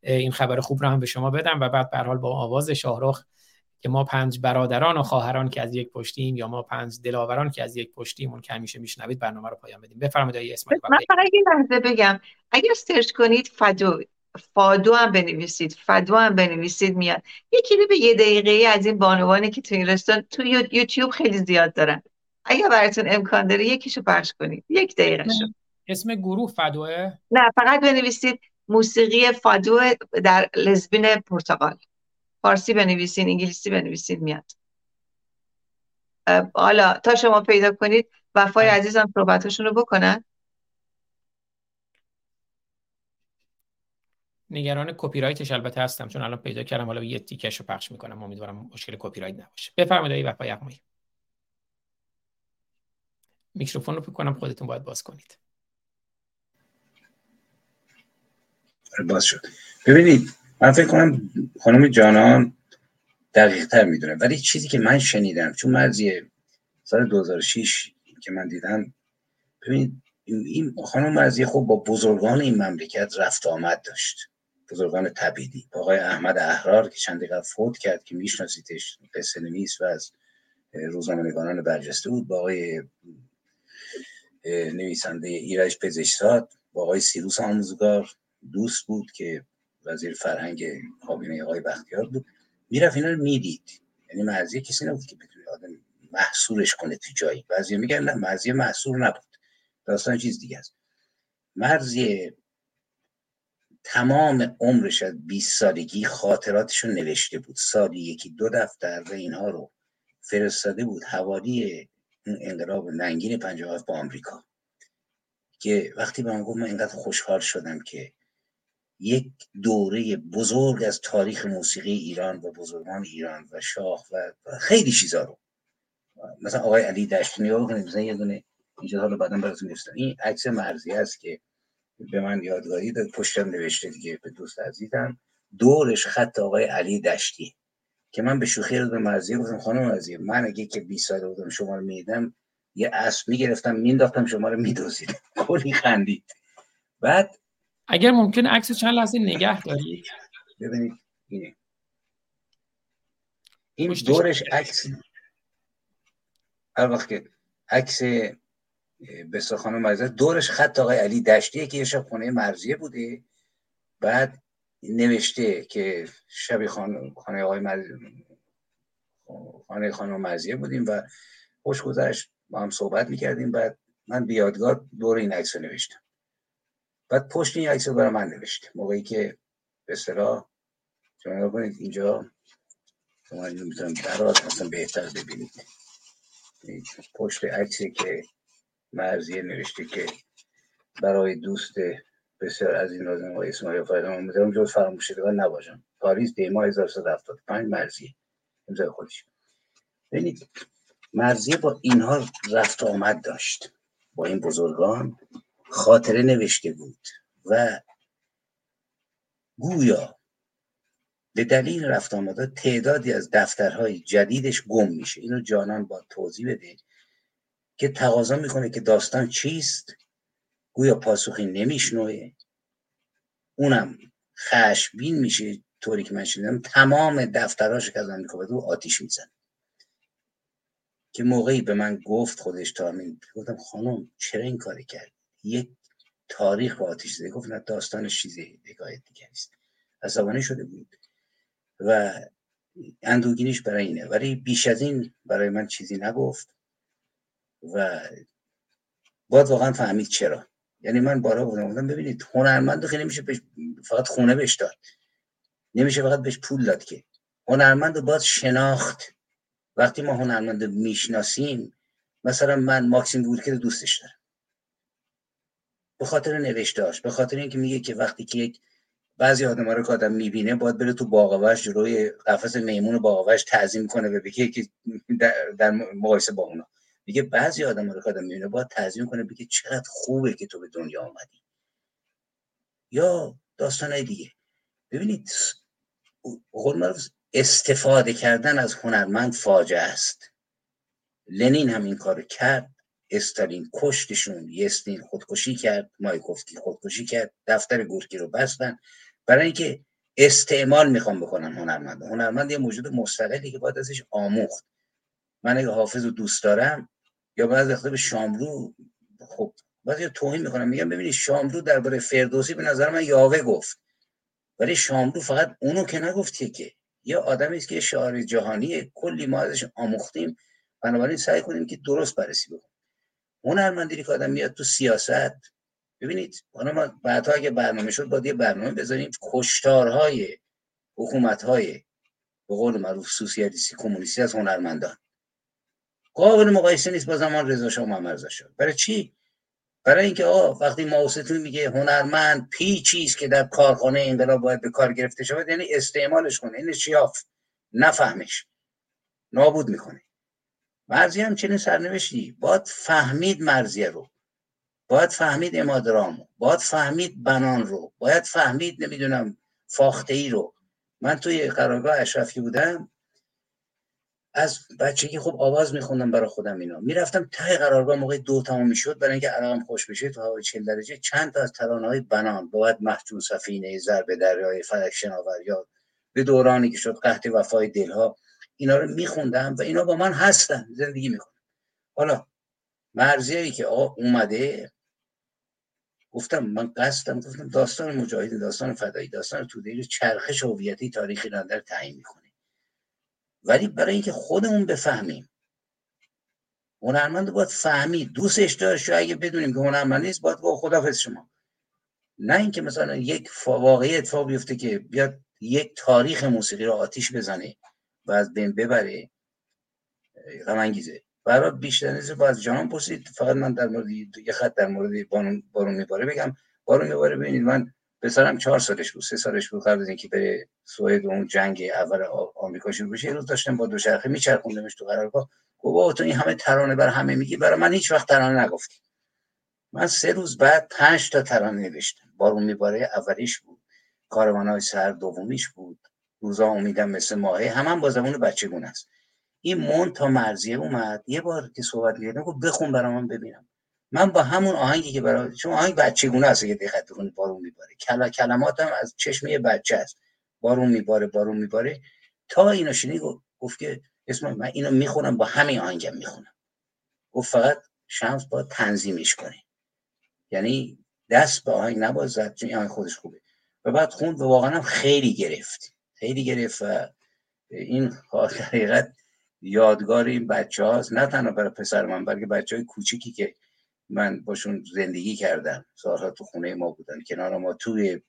این خبر خوب رو هم به شما بدم و بعد به حال با آواز شاهرخ که ما پنج برادران و خواهران که از یک پشتیم یا ما پنج دلاوران که از یک پشتیم اون که همیشه میشنوید برنامه رو پایان بدیم. بفرمایید آقای اسماعیل من. فقط یه لحظه بگم. اگر سرچ کنید فدو فادو هم بنویسید فدو هم بنویسید میاد. یه کلیپ یه دقیقه از این بانوانی که تو این رستوران تو یو- یوتیوب خیلی زیاد دارن. اگر براتون امکان داره یکیشو پخش کنید. یک دقیقه شو اسم گروه فدوه؟ نه فقط بنویسید موسیقی فادو در لزبین پرتغال. فارسی بنویسین انگلیسی بنویسید میاد. حالا تا شما پیدا کنید وفای عزیزم صحبتشون رو بکنن. نگران کپی رایتش البته هستم چون الان پیدا کردم حالا یه تیکش رو پخش می‌کنم. امیدوارم مشکل کپی رایت نباشه. بفرمایید آقای وفا یغمایی میکروفون رو فکر کنم خودتون باید باز کنید. باز شد. ببینید من فکر کنم خانم جانان دقیق تر می‌دونه. ولی چیزی که من شنیدم چون مرزی سال 2006 که من دیدم ببینید این خانم مرزی خب با بزرگان این مملکت رفت آمد داشت. بزرگان تبیدی آقای احمد احرار که چند قبل فوت کرد که میشناسیدش قصه نویس و از روزنامه‌نگاران برجسته بود با آقای نویسنده ایرج پزشکزاد با آقای سیروس آموزگار. دوست بود که وزیر فرهنگ کابینه آقای بختیار بود. می‌رفت اینا رو می‌دید. یعنی مرزی کسی نبود که بتونه آدم محصورش کنه تو جایی. بعضی میگن نه مرزی محصور نبود. داستان چیز دیگه است. مرزی تمام عمرش از 20 سالگی خاطراتش رو نوشته بود. سالی یکی دو دفتر و اینها رو فرستاده بود. حوالی اون انقلاب ننگین 57 با آمریکا. که وقتی به من گفت من اینقدر خوشحال شدم که یک دوره بزرگ از تاریخ موسیقی ایران و بزرگان ایران و شاه و خیلی چیزا رو. مثلا آقای علی نگاه کنید مثلا یه دونه اینجا حالا بعدا براتون می‌رسن این عکس مرزی است که به من یادگاری داد پشتم نوشته دیگه به دوست عزیزم. دورش خط آقای علی دشتی که من به شوخی رو به مرزی گفتم خانم مرزی من اگه که 20 سال بودم شما رو می‌دیدم یه اسب می‌گرفتم مینداختم شما رو میدوزیدم. [laughs] کلی خندید. بعد اگر ممکن عکس چند لحظه نگه دارید ببینید اینه. این دورش عکس هر وقت که عکس به خانم مرزی دورش خط آقای علی دشتیه که یه شب خونه مرزیه بوده. بعد نوشته که شبی خانه, خانه آقای مرزی خانه خانم مرزیه بودیم و خوش گذشت با هم صحبت می‌کردیم. بعد من به یادگار دور این عکس رو نوشتم. بعد پشت این عکس رو برای من نوشته. موقعی که به اصطلاح شما کنید اینجا شما اینو می‌تونم دراز اصلا بهتر ببینید. این پشت عکسی که مرزیه نوشته که برای دوست بسیار از این نازم و اسماعیل فایدم امیدوارم جز فراموش شدگان نباشم. پاریس دیما 1375 مرزیه. امضای خودش. ببینید مرزیه با اینها رفت و آمد داشت. با این بزرگان خاطره نوشته بود و گویا به دلیل رفت آمده تعدادی از دفترهای جدیدش گم میشه. اینو جانان با توضیح بده که تقاضا می‌کنه که داستان چیست. گویا پاسخی نمیشنوه. اونم خشبین میشه. طوری که من شنیدم تمام دفتراش که از آمریکا او آتیش میزن که موقعی به من گفت خودش تا همین گفتم خانم چرا این کاری کرد یک تاریخ با آتیش زده. گفت نه داستانش چیزی حکایت دیگه است عصبانی شده بود. و اندوگینیش برای اینه. ولی بیش از این برای من چیزی نگفت و باید واقعا فهمید چرا. یعنی من بارها گفتم گفتم ببینید هنرمند که نمیشه بهش فقط خونه بهش داد. نمیشه فقط بهش پول داد که. هنرمند رو باید شناخت. وقتی ما هنرمند می‌شناسیم مثلا من ماکسیم رو دوستش دارم. به خاطر نوشتاش به خاطر اینکه میگه که وقتی که یک بعضی آدم رو که آدم می‌بینه باید بره تو باغوش جلوی قفس میمون باغوش تعظیم کنه و بگه که در, مقایسه با اونا. میگه بعضی آدم رو که آدم می‌بینه باید تعظیم کنه بگه چقدر خوبه که تو به دنیا آمدی یا داستانهای دیگه. ببینید استفاده کردن از هنرمند فاجعه است. لنین هم این کار کرد. استالین کشتشون یستین خودکشی کرد مایکوفسکی خودکشی کرد دفتر گورکی رو بستن. برای اینکه استعمال می‌خوام بکنن هنرمند. هنرمند یه موجود مستقلی که باید ازش آموخت. من اگه حافظ رو دوست دارم یا بعض وقتا به شاملو خب بعضی توهین می‌کنم. میگم ببینید شاملو درباره فردوسی به نظر من یاوه گفت. ولی شاملو فقط اونو که نگفتی که. یه آدمی است که شاعر جهانی کلی ما ازش آموختیم. بنابراین سعی کنیم که درست بررسی بکنیم. هنرمندی که آدم میاد تو سیاست ببینید حالا ما بعدها اگه برنامه شد باید یه برنامه بذاریم کشتارهای حکومتهای به قول معروف سوسیالیستی کمونیستی از هنرمندان. قابل مقایسه نیست با زمان رضا شاه محمد شد برای چی؟ برای اینکه آقا وقتی ماوستون میگه هنرمند پیچی است که در کارخانه انقلاب باید به کار گرفته شود یعنی استعمالش کنه این شیاف نفهمش نابود می‌کنه. مرزی هم چنین سرنوشتی. باید فهمید مرزیه رو. باید فهمید امادرام باید فهمید بنان رو. باید فهمید نمی‌دونم فاخته ای رو. من توی قرارگاه اشرفی بودم. از بچگی خب آواز میخوندم برای خودم اینا. می‌رفتم ته قرارگاه موقع دو تمام می‌شد برای اینکه علاقم خوش بشه تو هوای چل درجه چند تا از ترانه های بنان باید محجون سفینه ضرب دریای فلک شناور یا به دورانی که شد قحط وفای دلها اینا رو میخوندم و اینا با من هستن زندگی می‌کنم حالا مرزیه که آقا اومده. گفتم من قصدم گفتم داستان مجاهدین داستان فدایی داستان توده چرخش هویتی تاریخی در تعیین می‌کنه. ولی برای اینکه خودمون بفهمیم هنرمند باید فهمید دوستش داشت. یا اگه بدونیم که هنرمند نیست باید با خدافظ شما. نه اینکه مثلا یک واقعی اتفاق بیفته که بیاد یک تاریخ موسیقی رو آتیش بزنه. و از بین ببره غم انگیزه. برای بیشتر نیست با از جهان پرسید. فقط من در مورد یه خط در مورد بارون, میباره بگم. بارون میباره ببینید من پسرم چهار سالش بود سه سالش بود قبل از اینکه بره سوئد اون جنگ اول آمریکا شروع بشه. یه روز داشتم با دوچرخه میچرخوندمش تو قرارگاه. گفت تو این همه ترانه بر همه میگی. برای من هیچ وقت ترانه نگفتی. من سه روز بعد پنج تا ترانه نوشتم. بارون میباره اولیش بود. کاروان های سر دومیش بود. روزا امیدم مثل ماهه هم, هم با زمان بچگونه است. این مون تا مرزیه اومد یه بار که صحبت کردم گفت بخون برای من ببینم. من با همون آهنگی که برای چون آهنگ بچگونه است که دقت بارون میباره. کلا کلماتم از چشمه بچه است. بارون میباره بارون میباره. تا اینو شنید گفت که اسم من اینو می‌خونم با همین آهنگم می‌خونم. گفت فقط شمس با تنظیمش کنه یعنی دست به آهنگ نباید زد چون آهنگ خودش خوبه. و بعد خوند و واقعا هم خیلی گرفت. خیلی گرفت این حقیقت یادگار این بچه هاست. نه تنها برای پسر من بلکه بچه های کوچیکی که من باشون زندگی کردم. سالها تو خونه ما بودن کنار ما توی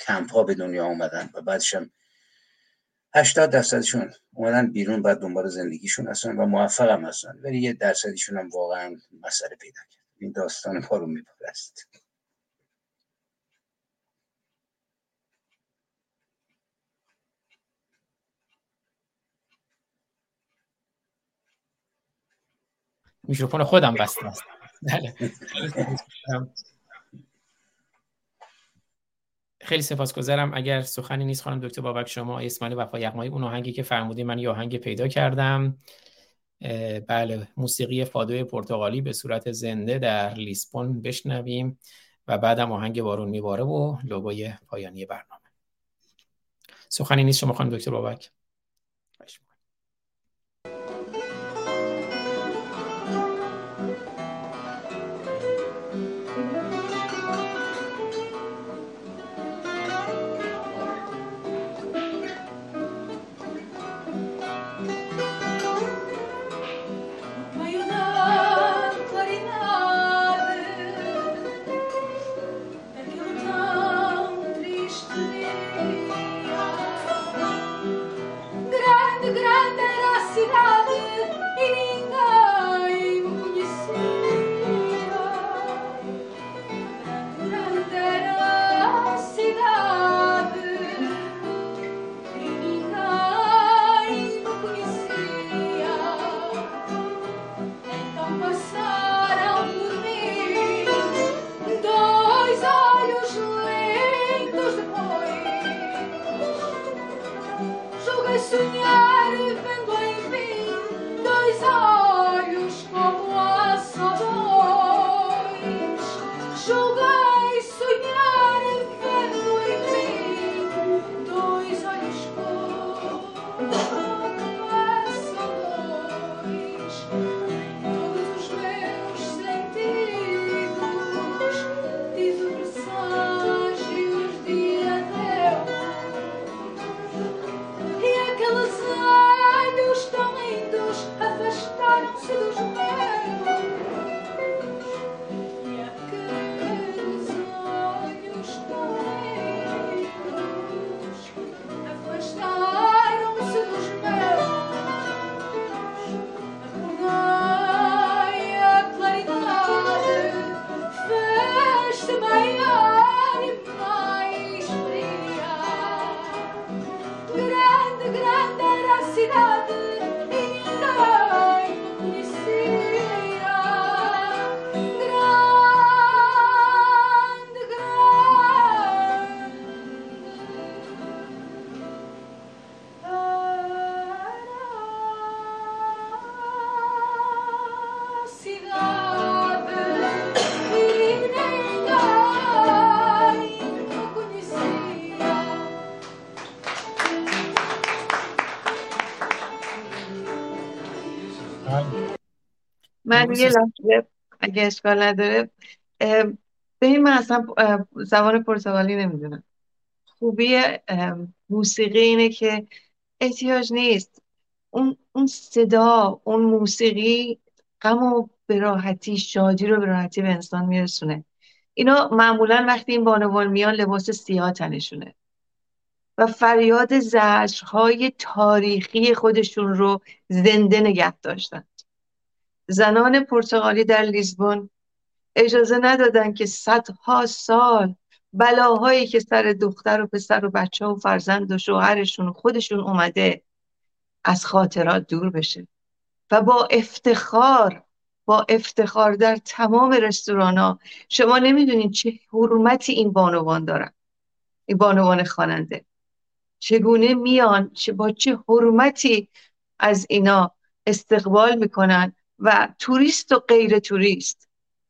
کمپ ها به دنیا آمدن و بعدش هم 80 درصدشون اومدن بیرون بعد دنبال زندگیشون هستن و موفق هم هستن. ولی یه درصدشون هم واقعا مسئله پیدا کرد. این داستان ما رو میپرست. میکروفون خودم بسته است. بله. خیلی سپاسگزارم. اگر سخنی نیست خانم دکتر بابک شما اسماعیل وفا یغمایی اون آهنگی که فرمودی من یه آهنگ پیدا کردم. بله موسیقی فادوی پرتغالی به صورت زنده در لیسبون بشنویم و بعدم آهنگ بارون میباره و لوگوی پایانی برنامه. سخنی نیست شما خانم دکتر بابک؟ یه لحظه اگه اشکال نداره ببین من اصلا زبان پرتغالی نمی‌دونم. خوبی موسیقی اینه که احتیاج نیست. اون اون صدا اون موسیقی غم و به راحتی شادی رو به راحتی به انسان میرسونه. اینا معمولا وقتی این بانوان میان لباس سیاه تنشونه. و فریاد زجرهای تاریخی خودشون رو زنده نگه داشتن. زنان پرتغالی در لیزبون اجازه ندادن که صدها سال بلاهایی که سر دختر و پسر و بچه و فرزند و شوهرشون و خودشون اومده از خاطرات دور بشه و با افتخار با افتخار در تمام رستوران ها شما نمی‌دونین چه حرمتی این بانوان دارن این بانوان خواننده. چگونه میان چه با چه حرمتی از اینا استقبال می‌کنن؟ و توریست و غیر توریست.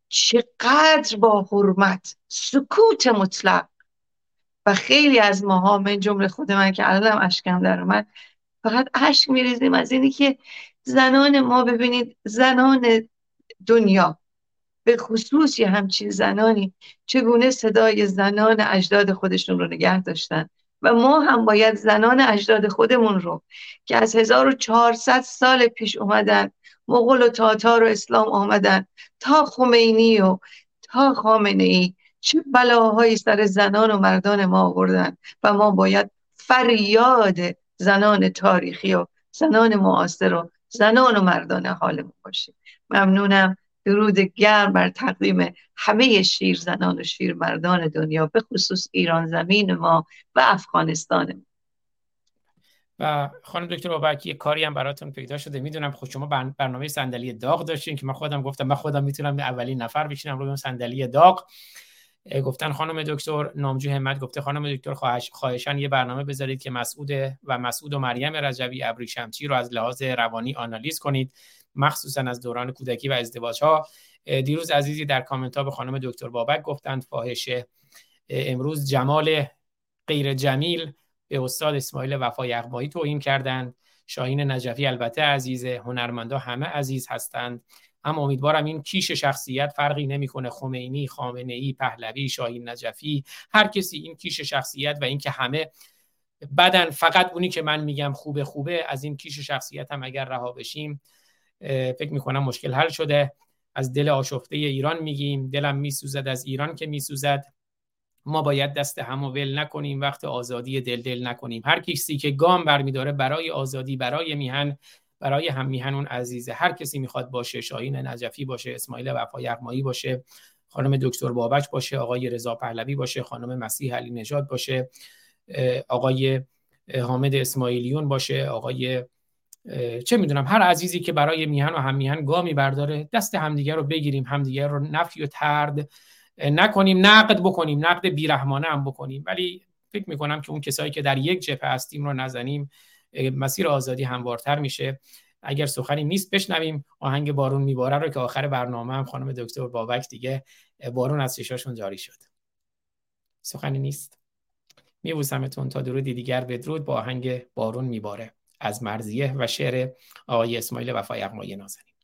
چقدر با حرمت سکوت مطلق. و خیلی از ماها من جمله خود من که الانم اشکم در اومد فقط اشک میریزیم از اینی که زنان ما ببینید زنان دنیا به خصوص یه همچین زنانی چگونه صدای زنان اجداد خودشون رو نگه داشتن. و ما هم باید زنان اجداد خودمون رو که از 1400 سال پیش اومدن مغول و تاتار و اسلام آمدن. تا خمینی و تا خامنه ای. چه بلاهایی سر زنان و مردان ما آوردن و ما باید فریاد زنان تاریخی و زنان معاصر و زنان و مردان حالمون باشیم. ممنونم. درود گرم بر تقدیم همه شیر زنان و شیر مردان دنیا به خصوص ایران زمین ما و افغانستان ما. و خانم دکتر بابک یه کاری هم براتون پیدا شده. می‌دونم خود شما بر- برنامه صندلی داغ داشتین که من خودم گفتم من خودم می‌تونم اولین نفر بشینم روی اون صندلی داغ. گفتن خانم دکتر نامجو همت گفته خانم دکتر خواهش خواهشان یه برنامه بذارید که مسعود و مسعود و مریم رجبی ابری شمچی رو از لحاظ روانی آنالیز کنید. مخصوصا از دوران کودکی و ازدواج ها دیروز عزیزی در کامنت ها به خانم دکتر بابک گفتند فاحشه. امروز جمال غیر جمیل به استاد اسماعیل وفا یغمایی توهین کردند. شاهین نجفی البته عزیزه هنرمندا همه عزیز هستند. اما امیدوارم این کیش شخصیت فرقی نمی‌کنه. خمینی خامنه ای پهلوی شاهین نجفی هر کسی این کیش شخصیت و اینکه همه بدن فقط اونی که من میگم خوبه خوبه از این کیش شخصیت هم اگر رها بشیم فکر می‌کنم مشکل حل شده. از دل آشفته ایران میگیم. دلم میسوزد از ایران که میسوزد. ما باید دست هم و ول نکنیم وقت آزادی دل دل نکنیم. هر کسی که گام برمیداره برای آزادی برای میهن برای هم میهن اون عزیزه. هر کسی می‌خواد باشه شاهین نجفی باشه اسماعیل وفا یغمایی باشه خانم دکتر بابک باشه آقای رضا پهلوی باشه خانم مسیح علی نژاد باشه آقای حامد اسماعیلیون باشه آقای چه می‌دونم هر عزیزی که برای میهن و هم میهن گامی برداره. دست همدیگه رو بگیریم همدیگه رو نفی و ترد نکنیم نقد بکنیم نقد بیرحمانه هم بکنیم. ولی فکر می‌کنم که اون کسایی که در یک جبهه هستیم رو نزنیم مسیر آزادی هموارتر میشه. اگر سخنی نیست بشنویم. آهنگ بارون میباره رو که آخر برنامه هم خانم دکتر بابک دیگه بارون از چشاشون جاری شد. سخنی نیست. میبوسمتون تا درودی دیگر بدرود. با آهنگ بارون میباره. از مرزیه و شعر آقای اسماعیل وفا یغمایی نازنین.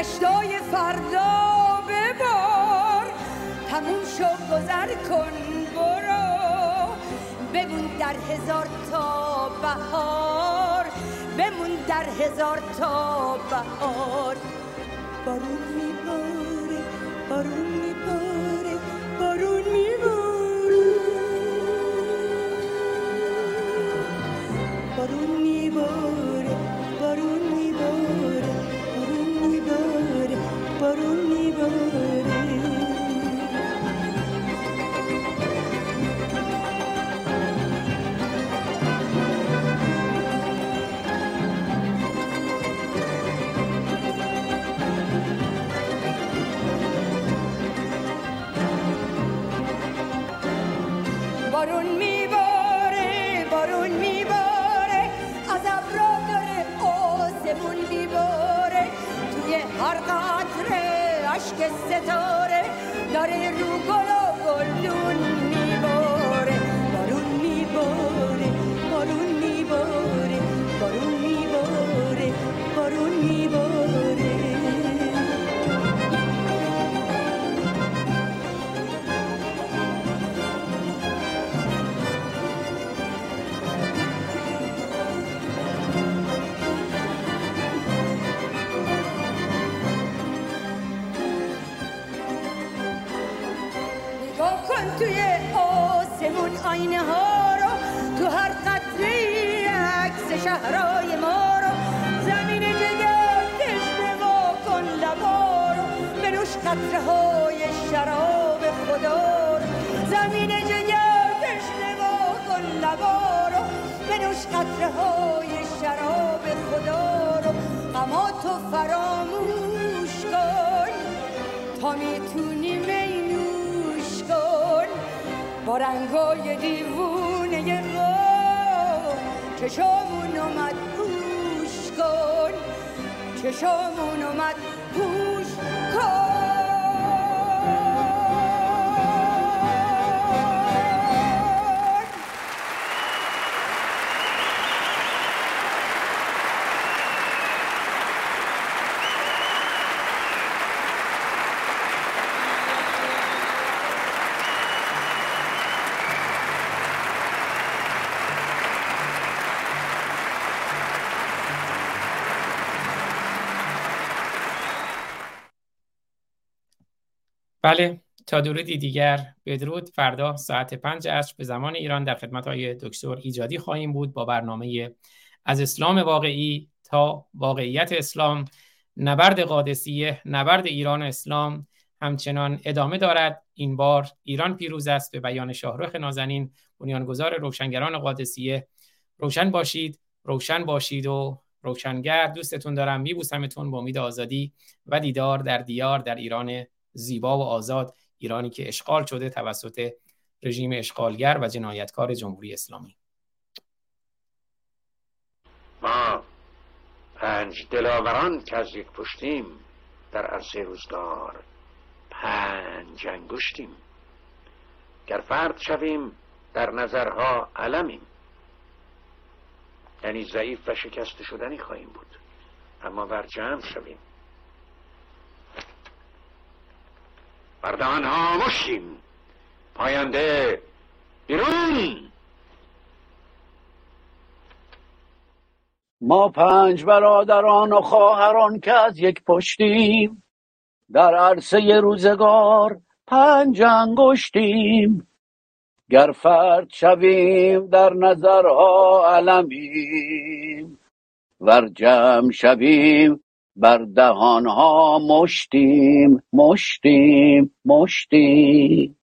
دشتای فردا ببار. تموم شو گذر کن برو. بمون در هزار تا بهار. بمون در هزار تا بهار. بله تا درودی دیگر بدرود. فردا ساعت پنج عصر به زمان ایران در خدمت های دکتر ایجادی خواهیم بود با برنامه از اسلام واقعی تا واقعیت اسلام. نبرد قادسیه نبرد ایران و اسلام همچنان ادامه دارد. این بار ایران پیروز است به بیان شاهرخ نازنین. بنیانگذار روشنگران قادسیه روشن باشید روشن باشید و روشنگر. دوستتون دارم میبوسمتون با امید آزادی و دیدار در دیار در ایران زیبا و آزاد ایرانی که اشغال شده توسط رژیم اشغالگر و جنایتکار جمهوری اسلامی. ما پنج دلاوران که از یک پشتیم در عرصه روزگار پنج انگشتیم. گر فرد شویم در نظرها علمیم. یعنی ضعیف و شکست شدنی خواهیم بود. اما بر جمع شویم بردهان ها مشتیم پاینده بیرون. ما پنج برادران و خواهران که از یک پشتیم در عرصه روزگار پنج انگشتیم. گر فرد شویم در نظرها علمیم ور جمع شویم بر دهانها مشتیم مشتیم مشتیم.